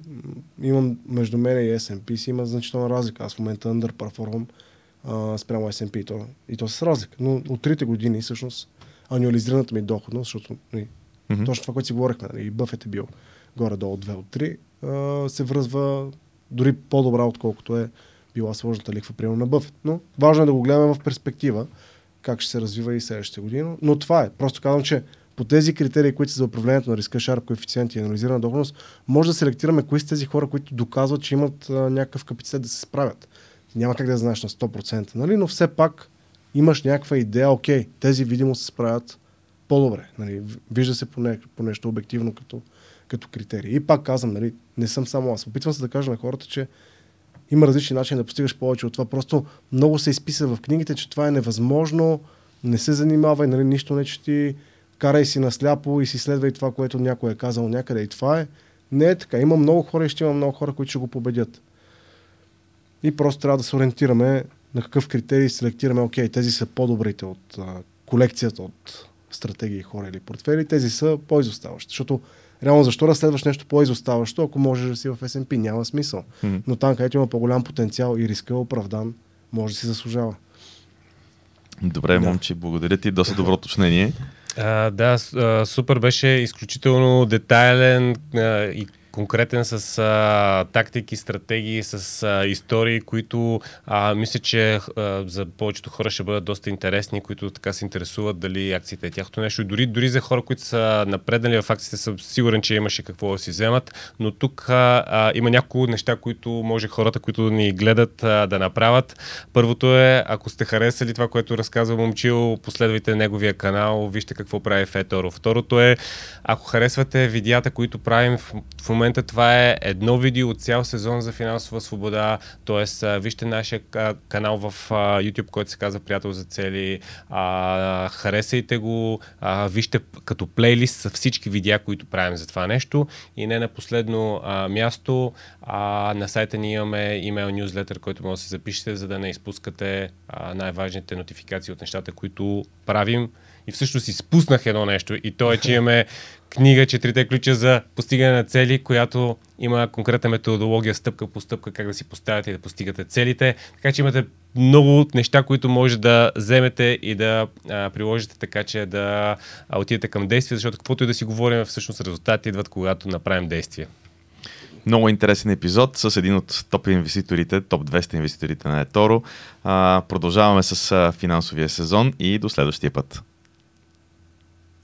имам между мен и S&P си има значителна разлика. Аз в момента underperformам а, спрямо S&P и то, и то с разлика. Но от трите години всъщност ануализираната ми доходност, защото нали, Мгм. точно това, което си говорихме, нали, и Бъфет е бил горе-долу 2 от 3, а, се връзва дори по-добра, отколкото е била сложната ликва, примерно на Бъфет. Но важно е да го гледаме в перспектива, как ще се развива и следващата година. Но това е. Просто казвам, че по тези критерии, които са за управлението на риска, шарп коефициент и анализирана доходност, може да селектираме кои са тези хора, които доказват, че имат а, някакъв капацитет да се справят. Няма как да знаеш на 100%, нали? но все пак имаш някаква идея, окей, тези видимо се справят по-добре. Нали? Вижда се по, не, по нещо обективно като, като критерий. И пак казвам, нали, не съм само аз. Опитвам се да кажа на хората, че има различни начини да постигаш повече от това. Просто много се изписа в книгите, че това е невъзможно, не се занимавай, нали, нищо не чети, карай си насляпо и си следвай това, което някой е казал някъде и това е. Не е така. Има много хора и ще има много хора, които ще го победят. И просто трябва да се ориентираме на какъв критерий селектираме, окей, тези са по-добрите от а, колекцията от стратегии, хора или портфели, тези са по-изоставащи. Защото реално защо да следваш нещо по-изоставащо, ако можеш да си в S&P? Няма смисъл. Мгм. Но там, където има по-голям потенциал и риска е оправдан, може да си заслужава. Добре, Да. момче, благодаря ти. Доста добро уточнение. А, да, супер беше изключително детайлен а, и конкретен с а, тактики, стратегии, с а, истории, които а, мисля, че а, за повечето хора ще бъдат доста интересни, които така се интересуват дали акциите е тяхното нещо. Дори, дори за хора, които са напреднали в акциите, съм сигурен, че имаше какво да си вземат. Но тук а, а, има няколко неща, които може хората, които ни гледат, а, да направят. Първото е, ако сте харесали това, което разказва Момчил, последвайте неговия канал, вижте какво прави Феторо. Второто е, ако харесвате видеята, които правим в, в момента, това е едно видео от цял сезон за финансова свобода, т.е. вижте нашия канал в YouTube, който се казва Приятел за цели, харесайте го, вижте като плейлист са всички видеа, които правим за това нещо и не на последно място, на сайта ни имаме имейл нюзлетър, който може да се запишете, за да не изпускате най-важните нотификации от нещата, които правим. И всъщност изпуснах едно нещо и то е, че имаме книга Четирите ключа за постигане на цели, която има конкретна методология стъпка по стъпка как да си поставяте и да постигате целите. Така че имате много неща, които може да вземете и да а, приложите така, че да а, отидете към действие, защото каквото и да си говорим, всъщност резултатите идват, когато направим действие. Много интересен епизод с един от топ инвеститорите, топ 200 инвеститорите на Еторо. А, продължаваме с финансовия сезон и до следващия път.